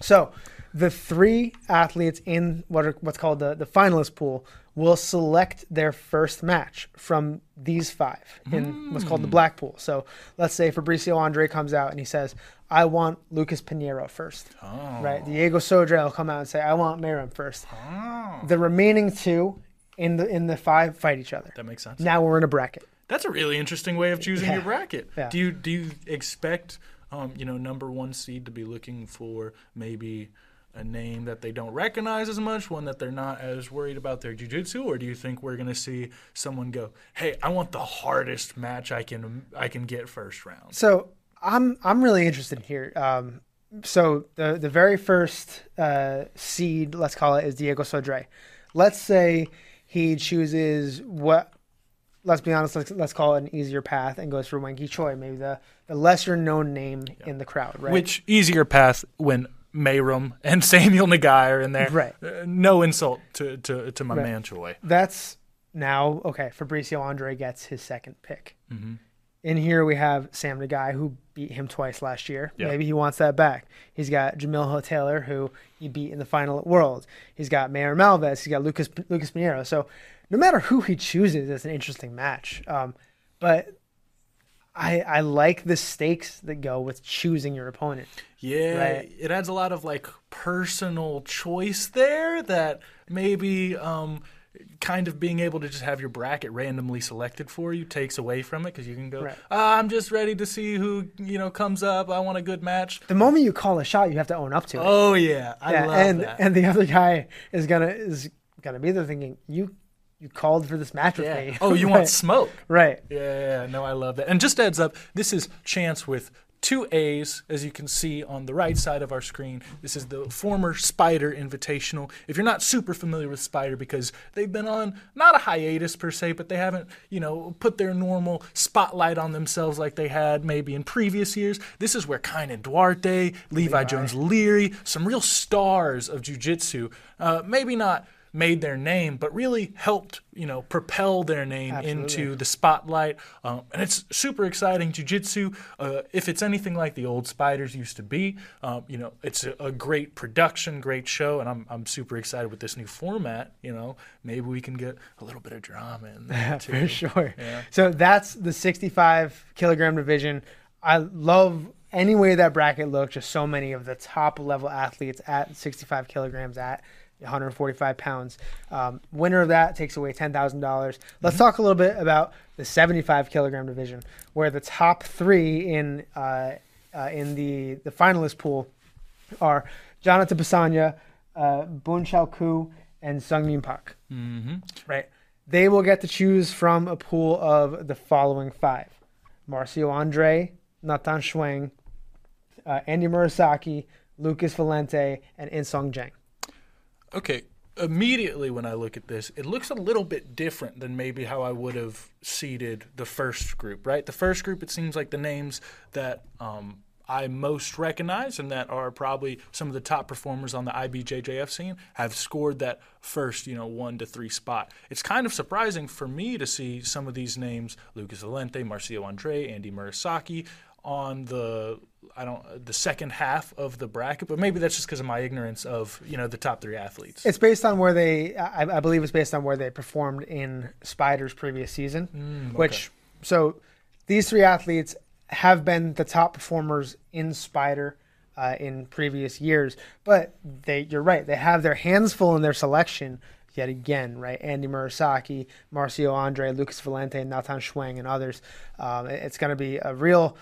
So the three athletes in what are, what's called the, the finalist pool will select their first match from these five in mm. what's called the black pool. So let's say Fabricio Andre comes out and he says, I want Lucas Pinheiro first. Oh. Right? Diego Sodré will come out and say, I want Mayram first. Oh. The remaining two in the in the five fight each other. That makes sense. Now we're in a bracket. That's a really interesting way of choosing yeah. your bracket. Yeah. Do you do you expect um, you know, number one seed to be looking for maybe a name that they don't recognize as much, one that they're not as worried about their jiu-jitsu, or do you think we're going to see someone go, "Hey, I want the hardest match I can I can get first round"? So I'm I'm really interested here. Um, so the the very first uh, seed, let's call it, is Diego Sodré. Let's say he chooses what. Let's be honest. Let's, let's call it an easier path and goes for Wenki Choi, maybe the, the lesser known name yeah. in the crowd, right? Which easier path when Mayram and Samuel Nagai are in there. Right. Uh, no insult to, to, to my right. man Choi. That's now, okay, Fabricio Andre gets his second pick. Mm-hmm. In here we have Sam Nagai, who beat him twice last year. Yep. Maybe he wants that back. He's got Jamil Taylor, who he beat in the final at Worlds. He's got Mayram Alves. He's got Lucas Lucas Pinheiro. So no matter who he chooses, it's an interesting match. Um, but I I like the stakes that go with choosing your opponent. Yeah, right? it adds a lot of like personal choice there that maybe um, kind of being able to just have your bracket randomly selected for you takes away from it because you can go, right. oh, I'm just ready to see who you know comes up. I want a good match. The moment you call a shot, you have to own up to it. Oh yeah, I yeah, love and, that. And the other guy is gonna is gonna be there thinking you you called for this match with yeah. me. Oh, you right. want smoke? Right. Yeah, yeah, yeah, no, I love that. And just adds up, this is Chance with two A's, as you can see on the right side of our screen. This is the former Spyder Invitational. If you're not super familiar with Spyder, because they've been on not a hiatus per se, but they haven't, you know, put their normal spotlight on themselves like they had maybe in previous years. This is where Kaynan Duarte, Levi, Levi. Jones Leary, some real stars of jiu-jitsu, uh, maybe not – made their name, but really helped you know propel their name Absolutely. into the spotlight. Um, and it's super exciting. Jiu-jitsu, uh, if it's anything like the old Spyders used to be, um, you know, it's a, a, great production, great show, and I'm I'm super excited with this new format. You know, maybe we can get a little bit of drama in there too. For sure. Yeah. So that's the 65 kilogram division. I love any way that bracket looks. Just so many of the top level athletes at 65 kilograms at 145 pounds. Um, winner of that takes away ten thousand dollars. Let's talk a little bit about the 75 kilogram division, where the top three in uh, uh, in the the finalist pool are Jonathan Pisanya, uh, Boon Chao Ku, and Sung Min Park. Mm-hmm. Right. They will get to choose from a pool of the following five: Marcio Andre, Nathan Schwang, uh, Andy Murasaki, Lucas Valente, and Insong Jang. Okay. Immediately when I look at this, it looks a little bit different than maybe how I would have seeded the first group, right? The first group, it seems like the names that um, I most recognize and that are probably some of the top performers on the IBJJF scene have scored that first, you know, one to three spot. It's kind of surprising for me to see some of these names, Lucas Valente, Marcio Andre, Andy Murasaki, on the I don't the second half of the bracket, but maybe that's just because of my ignorance of you know the top three athletes. It's based on where they, I, I believe, it's based on where they performed in Spyder's previous season. Mm, Which, so these three athletes have been the top performers in Spider uh, in previous years, but they, you're right, they have their hands full in their selection. Yet again, right? Andy Murasaki, Marcio Andre, Lucas Valente, Nathan Schwang, and others. Um, it's going to be a real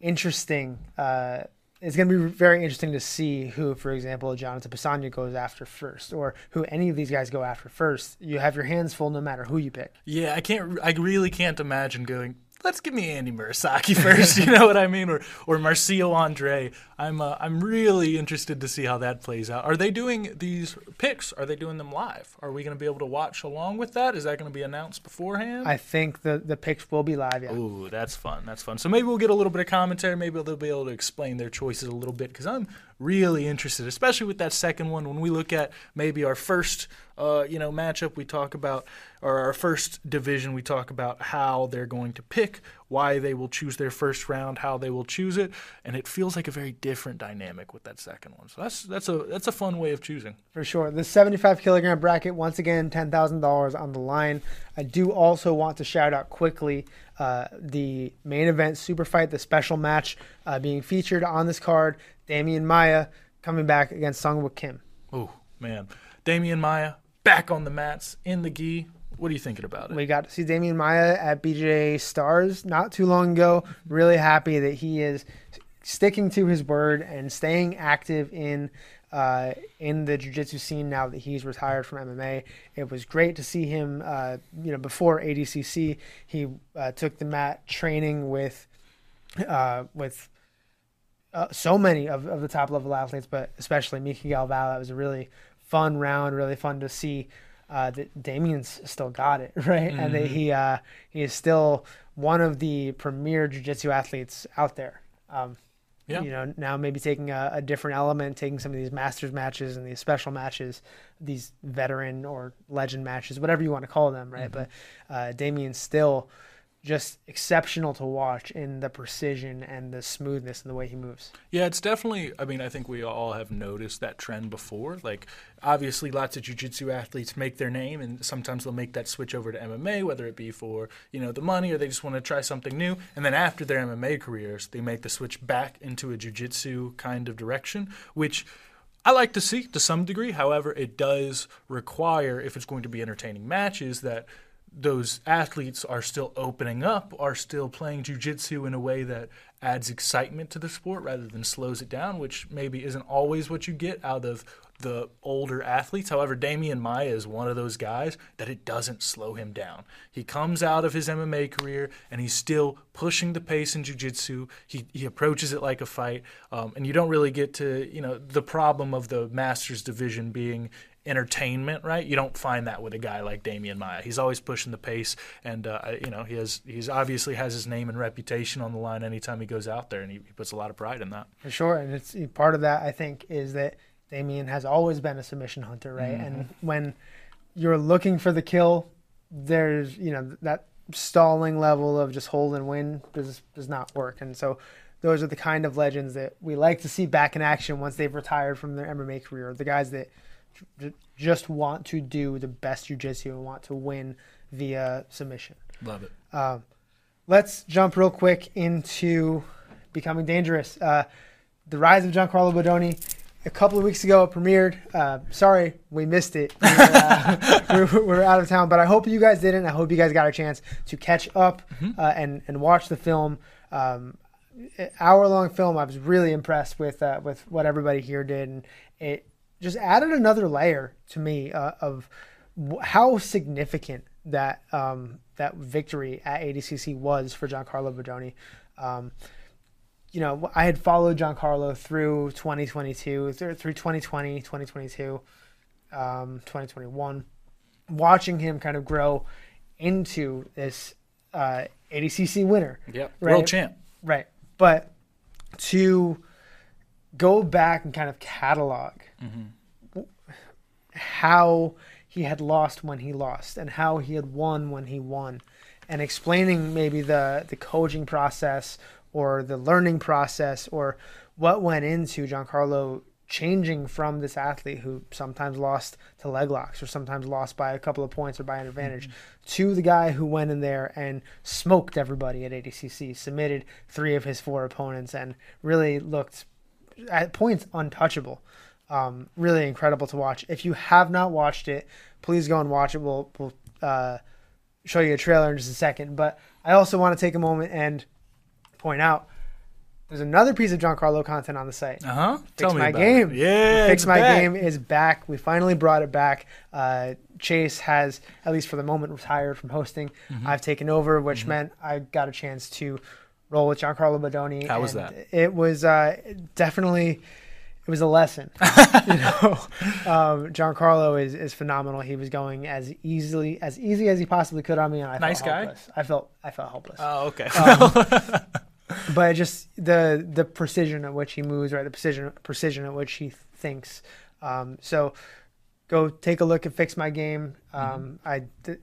interesting. Uh, it's going to be very interesting to see who, for example, Jonathan Pisanya goes after first, or who any of these guys go after first. You have your hands full no matter who you pick. Yeah, I can't. I really can't imagine going. Let's give me Andy Murasaki first. you know what I mean, or or Marcio Andre. I'm uh, I'm really interested to see how that plays out. Are they doing these picks? Are they doing them live? Are we going to be able to watch along with that? Is that going to be announced beforehand? I think the the picks will be live. Yeah. Ooh, that's fun. That's fun. So maybe we'll get a little bit of commentary. Maybe they'll be able to explain their choices a little bit because I'm really interested, especially with that second one. When we look at maybe our first, uh, you know, matchup, we talk about, or our first division, we talk about how they're going to pick, why they will choose their first round, how they will choose it, and it feels like a very different dynamic with that second one. So that's that's a that's a fun way of choosing. For sure. The 75 kilogram bracket, once again, $10,000 on the line. I do also want to shout out quickly uh, the main event super fight, the special match uh, being featured on this card. Demian Maia coming back against Sungwook Kim. Oh man, Demian Maia back on the mats in the gi. What are you thinking about it? We got to see Demian Maia at BJJ Stars not too long ago. Really happy that he is sticking to his word and staying active in uh, in the jiu-jitsu scene now that he's retired from MMA. It was great to see him. Uh, you know, before ADCC, he uh, took the mat training with uh, with uh, so many of, of the top level athletes, but especially Mica Galvão. That was a really fun round, really fun to see uh, that Demian's still got it, right? And that he uh, he is still one of the premier jiu-jitsu athletes out there. Um, Yeah. You know, now maybe taking a, a different element, taking some of these masters matches and these special matches, these veteran or legend matches, whatever you want to call them, right? But uh, Demian's still just exceptional to watch in the precision and the smoothness and the way he moves. Yeah, it's definitely. I mean, I think we all have noticed that trend before. Like, obviously, lots of jiu-jitsu athletes make their name, and sometimes they'll make that switch over to MMA, whether it be for you know the money or they just want to try something new. And then after their MMA careers, they make the switch back into a jiu-jitsu kind of direction, which. I like to see to some degree. However, it does require, if it's going to be entertaining matches, that those athletes are still opening up, are still playing jujitsu in a way that adds excitement to the sport rather than slows it down, which maybe isn't always what you get out of the older athletes. However, Demian Maia is one of those guys that it doesn't slow him down. He comes out of his MMA career and he's still pushing the pace in jiu-jitsu. He, he approaches it like a fight. Um, and you don't really get to, you know, the problem of the Masters division being entertainment, right? You don't find that with a guy like Demian Maia. He's always pushing the pace, and uh, you know he has he's obviously has his name and reputation on the line anytime he goes out there, and he, he puts a lot of pride in that. For sure, and it's part of that. I think is that Demian has always been a submission hunter, right? And when you're looking for the kill, there's you know that stalling level of just hold and win does does not work, and so. Those are the kind of legends that we like to see back in action once they've retired from their MMA career. The guys that just want to do the best jujitsu and want to win via submission. Love it. Um, let's jump real quick into becoming dangerous. Uh, the rise of Giancarlo Bodoni a couple of weeks ago it premiered. Uh, sorry, we missed it. We were, uh, we, were, we were out of town, but I hope you guys didn't. I hope you guys got a chance to catch up uh, and and watch the film. Um, hour long film. I was really impressed with uh, with what everybody here did, and it just added another layer to me uh, of w- how significant that um, that victory at ADCC was for Giancarlo Bodoni. Um, you know, I had followed Giancarlo through 2022, through through 2020, 2022, um, 2021, watching him kind of grow into this uh, ADCC winner. Yep. Right. World champ. Right. But to go back and kind of catalog mm-hmm. how he had lost when he lost and how he had won when he won and explaining maybe the the coaching process or the learning process or what went into Giancarlo changing from this athlete who sometimes lost to leg locks or sometimes lost by a couple of points or by an advantage mm-hmm. to the guy who went in there and smoked everybody at ADCC, submitted three of his four opponents, and really looked at points untouchable. Um, really incredible to watch. If you have not watched it, please go and watch it. We'll, we'll uh, show you a trailer in just a second. But I also want to take a moment and point out there's another piece of Giancarlo content on the site. Uh huh. Fix Tell me my about game. It. Yeah. Fix my back. game is back. We finally brought it back. Uh, Chase has, at least for the moment, retired from hosting. Mm-hmm. I've taken over, which meant I got a chance to roll with Giancarlo Bodoni. How was that? It was uh, definitely. It was a lesson. you know, um, Giancarlo is, is phenomenal. He was going as easily as easy as he possibly could on me, and I Nice felt guy? helpless. I felt I felt helpless Oh, okay. but just the the precision at which he moves, right? The precision precision at which he thinks. Um, so go take a look at Fix My Game. Um, I th-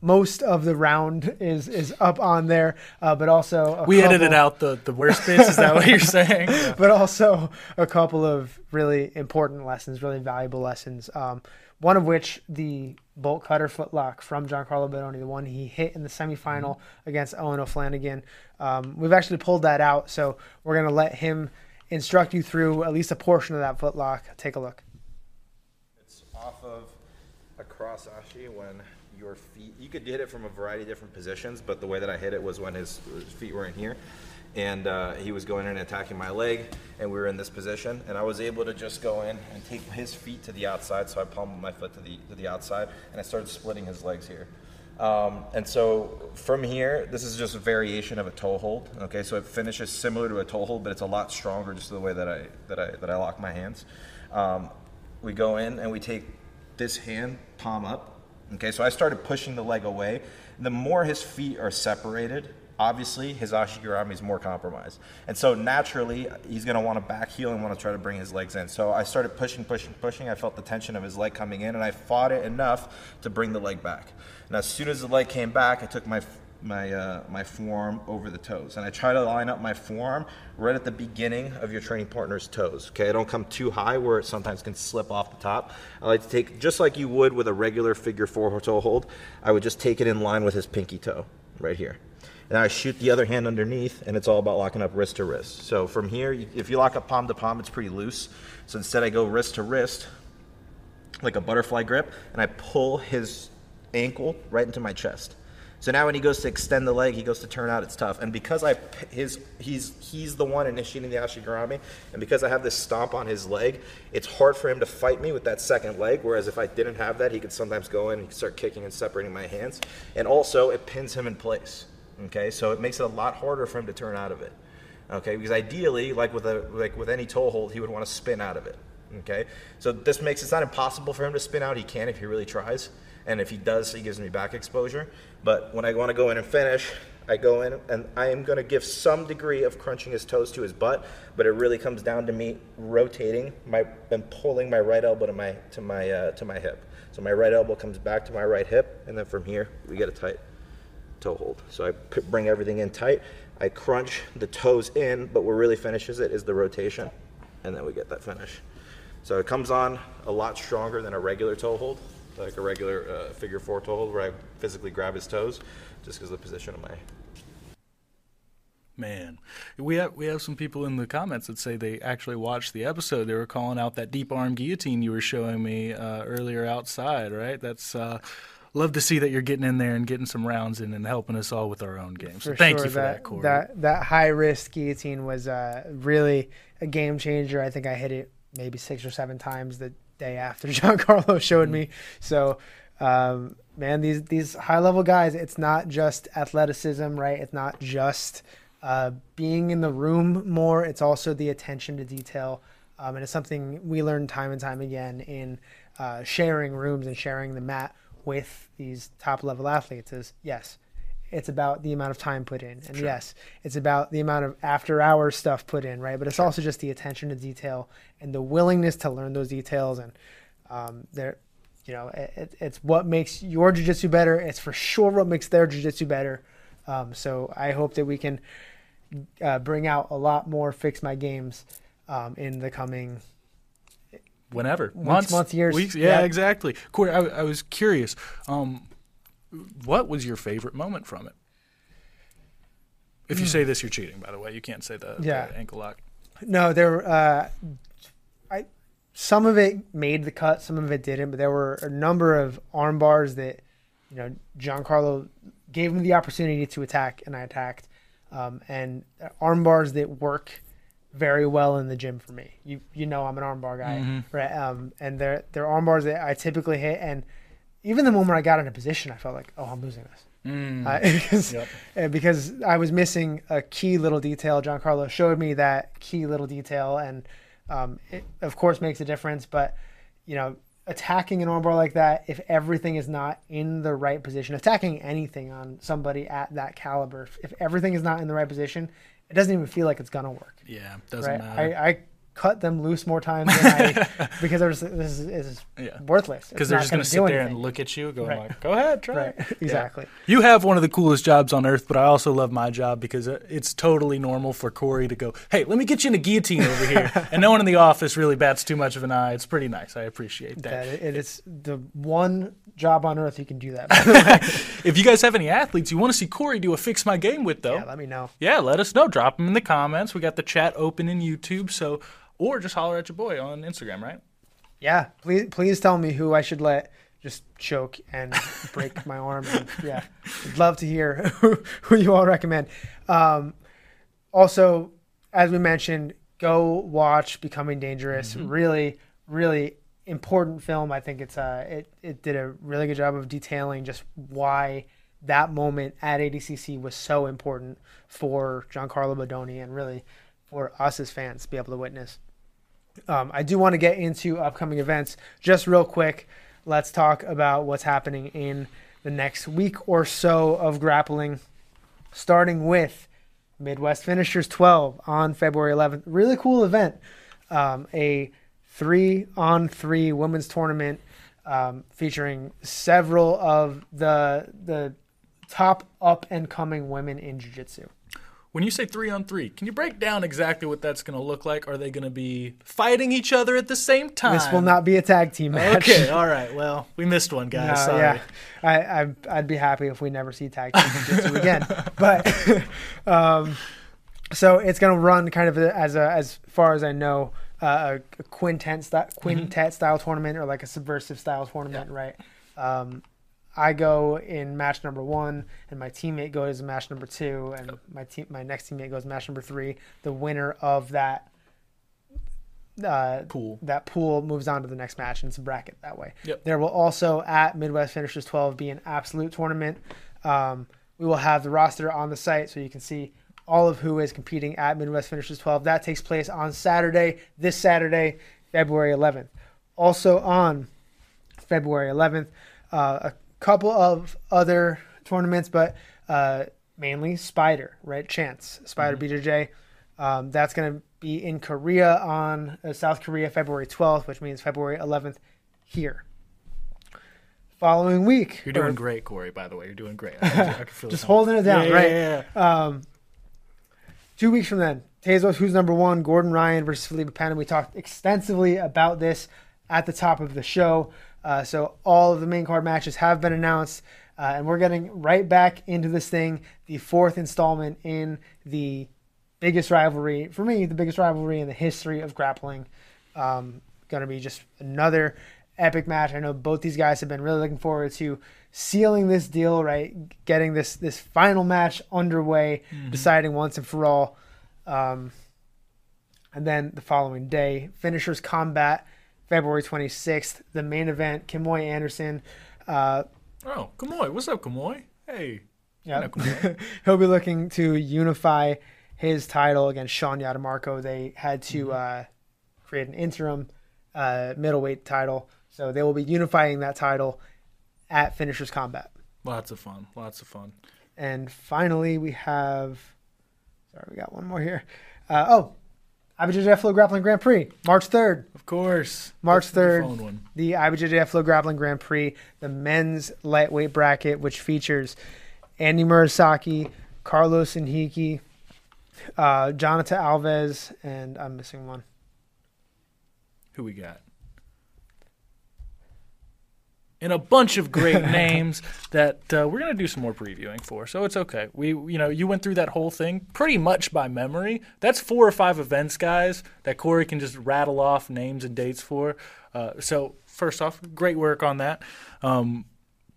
most of the round is is up on there, uh, but also a we couple- edited out the, the worst bits. Is that what you're saying? but also a couple of really important lessons, really valuable lessons. Um, one of which the bolt cutter footlock from Giancarlo Bodoni, the one he hit in the semifinal against Owen O'Flanagan. Um, we've actually pulled that out, so we're going to let him instruct you through at least a portion of that footlock. Take a look. It's off of a cross ashi when your feet, you could hit it from a variety of different positions, but the way that I hit it was when his, his feet were in here. And uh, he was going in and attacking my leg, and we were in this position. And I was able to just go in and take his feet to the outside, so I palmed my foot to the, to the outside, and I started splitting his legs here. Um, and so from here, this is just a variation of a toe hold. Okay, so it finishes similar to a toe hold, but it's a lot stronger just the way that I that I that I lock my hands. Um, we go in and we take this hand palm up. Okay, so I started pushing the leg away. The more his feet are separated, obviously his ashigarami is more compromised, and so naturally he's going to want to back heel and want to try to bring his legs in. So I started pushing, pushing, pushing. I felt the tension of his leg coming in, and I fought it enough to bring the leg back. And as soon as the leg came back, I took my my uh, my forearm over the toes, and I try to line up my forearm right at the beginning of your training partner's toes. Okay, I don't come too high where it sometimes can slip off the top. I like to take just like you would with a regular figure four toe hold. I would just take it in line with his pinky toe, right here. And I shoot the other hand underneath, and it's all about locking up wrist to wrist. So from here, if you lock up palm to palm, it's pretty loose. So instead, I go wrist to wrist, like a butterfly grip, and I pull his ankle right into my chest. So now when he goes to extend the leg, he goes to turn out, it's tough. And because I his he's he's the one initiating the ashigarami, and because I have this stomp on his leg, it's hard for him to fight me with that second leg. Whereas if I didn't have that, he could sometimes go in and start kicking and separating my hands. And also, it pins him in place. Okay, so it makes it a lot harder for him to turn out of it. Okay, because ideally, like with a like with any toe hold, he would want to spin out of it. Okay, so this makes it's not impossible for him to spin out. He can if he really tries, and if he does, he gives me back exposure. But when I want to go in and finish, I go in and I am going to give some degree of crunching his toes to his butt, but it really comes down to me rotating my and pulling my right elbow to my to my uh, to my hip. So my right elbow comes back to my right hip, and then from here we get a tight toe hold. So I bring everything in tight. I crunch the toes in, but what really finishes it is the rotation, and then we get that finish. So it comes on a lot stronger than a regular toe hold, like a regular uh, figure four toe hold where I physically grab his toes, just because of the position of my Man, we have we have some people in the comments that say they actually watched the episode. They were calling out that deep arm guillotine you were showing me uh, earlier outside. Right? That's uh, love to see that you're getting in there and getting some rounds in and helping us all with our own games. So thank sure, you for that, Corey. That that high risk guillotine was uh, really a game changer. I think I hit it maybe six or seven times the day after Giancarlo showed me. So, um, man, these these high level guys, it's not just athleticism, right? It's not just uh, being in the room more. It's also the attention to detail, um, and it's something we learn time and time again in uh, sharing rooms and sharing the mat with these top level athletes. Is yes, it's about the amount of time put in, and yes, it's about the amount of after hours stuff put in, right? But it's also just the attention to detail and the willingness to learn those details, and um, there, you know, it, it's what makes your jujitsu better. It's for sure what makes their jujitsu better. Um, so I hope that we can uh, bring out a lot more fix my games um, in the coming. Whenever Weeks, months, months, years. weeks. Yeah, Yeah. exactly. Corey, I, I was curious. Um, what was your favorite moment from it? If you say this, you're cheating. By the way, you can't say the, the Hmm. Ankle lock. No, there. Uh, I some of it made the cut, some of it didn't, but there were a number of arm bars that you know Giancarlo gave me the opportunity to attack, and I attacked, um, and arm bars that work very well in the gym for me. You you know I'm an arm bar guy, right? Um, and they're they're arm bars that I typically hit, and even the moment I got in a position, I felt like, oh, I'm losing this. Uh, because, Yep. because I was missing a key little detail. Giancarlo showed me that key little detail, and um, it of course makes a difference. But you know, attacking an armbar like that, if everything is not in the right position, attacking anything on somebody at that caliber, if, if everything is not in the right position, it doesn't even feel like it's gonna work. Yeah, doesn't Right? matter. I, I cut them loose more times than I because I was this is, is Yeah. worthless Because they're just going gonna sit there anything. and look at you, going Right. like, "Go ahead, try." Right, it." Yeah. exactly. You have one of the coolest jobs on earth, but I also love my job because it's totally normal for Corey to go, "Hey, let me get you in a guillotine over here," and no one in the office really bats too much of an eye. It's pretty nice. I appreciate that. That it, it is the one job on earth you can do that. If you guys have any athletes you want to see Corey do a fix my game with, though, yeah, let me know. yeah, let us know. Drop them in the comments. We got the chat open in YouTube, so or just holler at your boy on Instagram, right? Yeah, please please tell me who I should let just choke and break my arm. And, yeah, I'd love to hear who, who you all recommend. Um, also, as we mentioned, go watch Becoming Dangerous. Really, really important film. I think it's uh it it did a really good job of detailing just why that moment at ADCC was so important for Giancarlo Bodoni and really for us as fans to be able to witness. Um, I do want to get into upcoming events just real quick. Let's talk about what's happening in the next week or so of grappling, starting with Midwest Finishers 12 on February 11th. Really cool event. Um, a three on three women's tournament um, featuring several of the the top up and coming women in jiu-jitsu. When you say three on three, can you break down exactly what that's going to look like? Are they going to be fighting each other at the same time? This will not be a tag team match. Okay, all right. Well, we missed one, guys. No, Sorry. yeah, I, I I'd be happy if we never see tag team again. But um, so it's gonna run kind of as a as far as I know uh, a, quintet style, quintet style tournament or like a subversive style tournament, right? Um, I go in match number one, and my teammate goes in match number two, and my team my next teammate goes in match number three. The winner of that uh, Pool. that pool moves on to the next match, and it's a bracket that way. Yep. There will also at Midwest Finishers 12 be an absolute tournament. Um, we will have the roster on the site so you can see all of who is competing at Midwest Finishers 12. That takes place on Saturday, this Saturday, February 11th. Also on February 11th, uh, a couple of other tournaments, but uh, mainly Spyder, right? Chance, Spyder BJJ. Um, that's going to be in Korea on uh, South Korea, February 12th, which means February 11th here. Following week, You're doing or great, Corey. By the way, you're doing great. I can, I can just holding it down, Yeah, right? yeah, yeah. Um, two weeks from then, Tezos, who's number one, Gordon Ryan versus Felipe Pena. We talked extensively about this at the top of the show. Uh, so all of the main card matches have been announced. Uh, and we're getting right back into this thing, the fourth installment in the biggest rivalry, for me, the biggest rivalry in the history of grappling. Um, going to be just another epic match. I know both these guys have been really looking forward to sealing this deal, right? Getting this this final match underway, deciding once and for all. Um, and then the following day, finishers combat, February 26th, the main event, Kimoy Anderson. Uh, Oh, Kamoy. What's up, Kamoy? Hey. yeah, he'll be looking to unify his title against Sean Yadamarco. They had to uh, create an interim uh, middleweight title, so they will be unifying that title at Finishers Combat. Lots of fun. Lots of fun. And finally, we have. Sorry, we got one more here. Uh, oh, IBJJF Flow Grappling Grand Prix, March 3rd. Of course. March That's the 3rd. phone one. The IBJJF Flow Grappling Grand Prix, the men's lightweight bracket, which features Andy Murasaki, Carlos Inhiki, uh, Jonathan Alves, and I'm missing one. Who we got? And a bunch of great names that uh, we're gonna do some more previewing for. So it's okay. We, you know, you went through that whole thing pretty much by memory. That's four or five events, guys, that Corey can just rattle off names and dates for. Uh, so first off, great work on that. Um,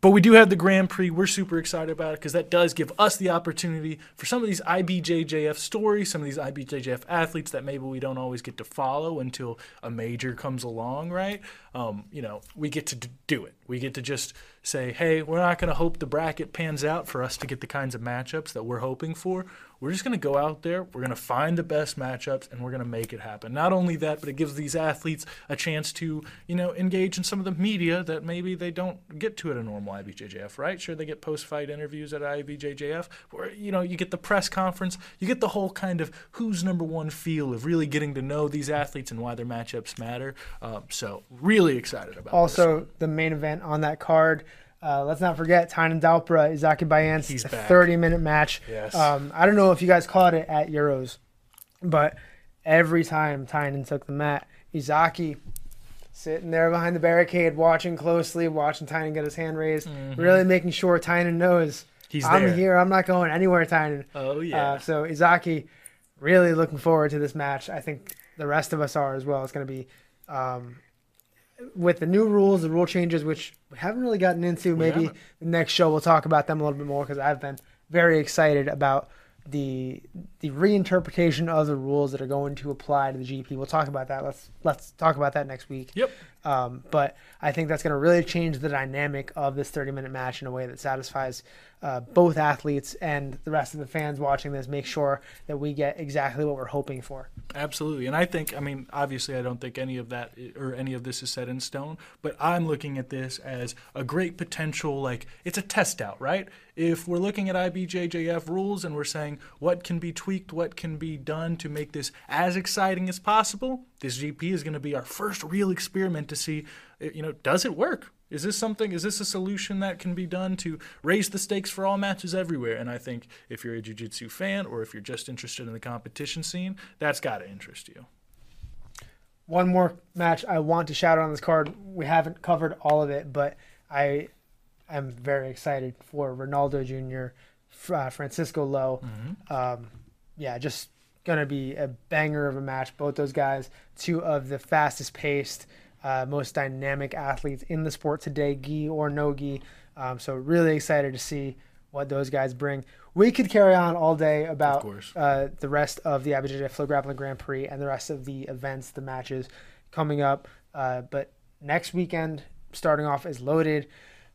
but we do have the Grand Prix. We're super excited about it because that does give us the opportunity for some of these IBJJF stories, some of these IBJJF athletes that maybe we don't always get to follow until a major comes along, right? Um, you know, we get to d- do it. We get to just say, hey, we're not going to hope the bracket pans out for us to get the kinds of matchups that we're hoping for. We're just going to go out there, we're going to find the best matchups, and we're going to make it happen. Not only that, but it gives these athletes a chance to, you know, engage in some of the media that maybe they don't get to at a normal IBJJF, right? Sure, they get post-fight interviews at IBJJF, where, you know, you get the press conference, you get the whole kind of who's number one feel of really getting to know these athletes and why their matchups matter. Um, so, really excited about. Also, the main event on that card. Uh, let's not forget Tainan Dalpra, Isaque Bahiense He's a 30 minute match. Yes. Um, I don't know if you guys caught it at Euros, but every time Tainan took the mat, Isaque sitting there behind the barricade, watching closely, watching Tainan get his hand raised, really making sure Tainan knows Mm-hmm. He's I'm there. here. I'm not going anywhere, Tainan. Oh, yeah. Uh, so Isaque, really looking forward to this match. I think the rest of us are as well. It's going to be um, with the new rules, the rule changes, which we haven't really gotten into. Maybe the next show we'll talk about them a little bit more because I've been very excited about the the reinterpretation of the rules that are going to apply to the GP. We'll talk about that. Let's let's talk about that next week. Yep. Um, but I think that's going to really change the dynamic of this 30 minute match in a way that satisfies uh, both athletes and the rest of the fans watching this. Make sure that we get exactly what we're hoping for. Absolutely. And I think, I mean, obviously, I don't think any of that or any of this is set in stone, but I'm looking at this as a great potential, like, it's a test out, right? If we're looking at IBJJF rules and we're saying what can be tweaked, what can be done to make this as exciting as possible, this GP is going to be our first real experiment to see, uh, you know, does it work? Is this something? Is this a solution that can be done to raise the stakes for all matches everywhere? And I think if you're a jiu-jitsu fan or if you're just interested in the competition scene, that's got to interest you. One more match I want to shout out on this card. We haven't covered all of it, but I am very excited for Ronaldo Jr., uh, Francisco Lo. Um, yeah, just gonna be a banger of a match. Both those guys, two of the fastest paced, uh, most dynamic athletes in the sport today, gi or no gi. Um, so really excited to see what those guys bring. We could carry on all day about uh, the rest of the IBJJF Flow Grappling Grand Prix and the rest of the events, the matches coming up. Uh, but next weekend, starting off, is loaded.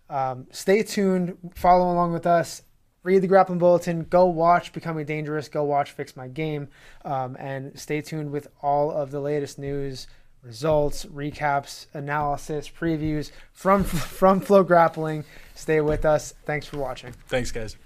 Um, stay tuned. Follow along with us. Read the Grappling Bulletin. Go watch Becoming Dangerous. Go watch Fix My Game. Um, and stay tuned with all of the latest news, results, recaps, analysis, previews from from Flow Grappling. Stay with us. Thanks for watching. Thanks, guys.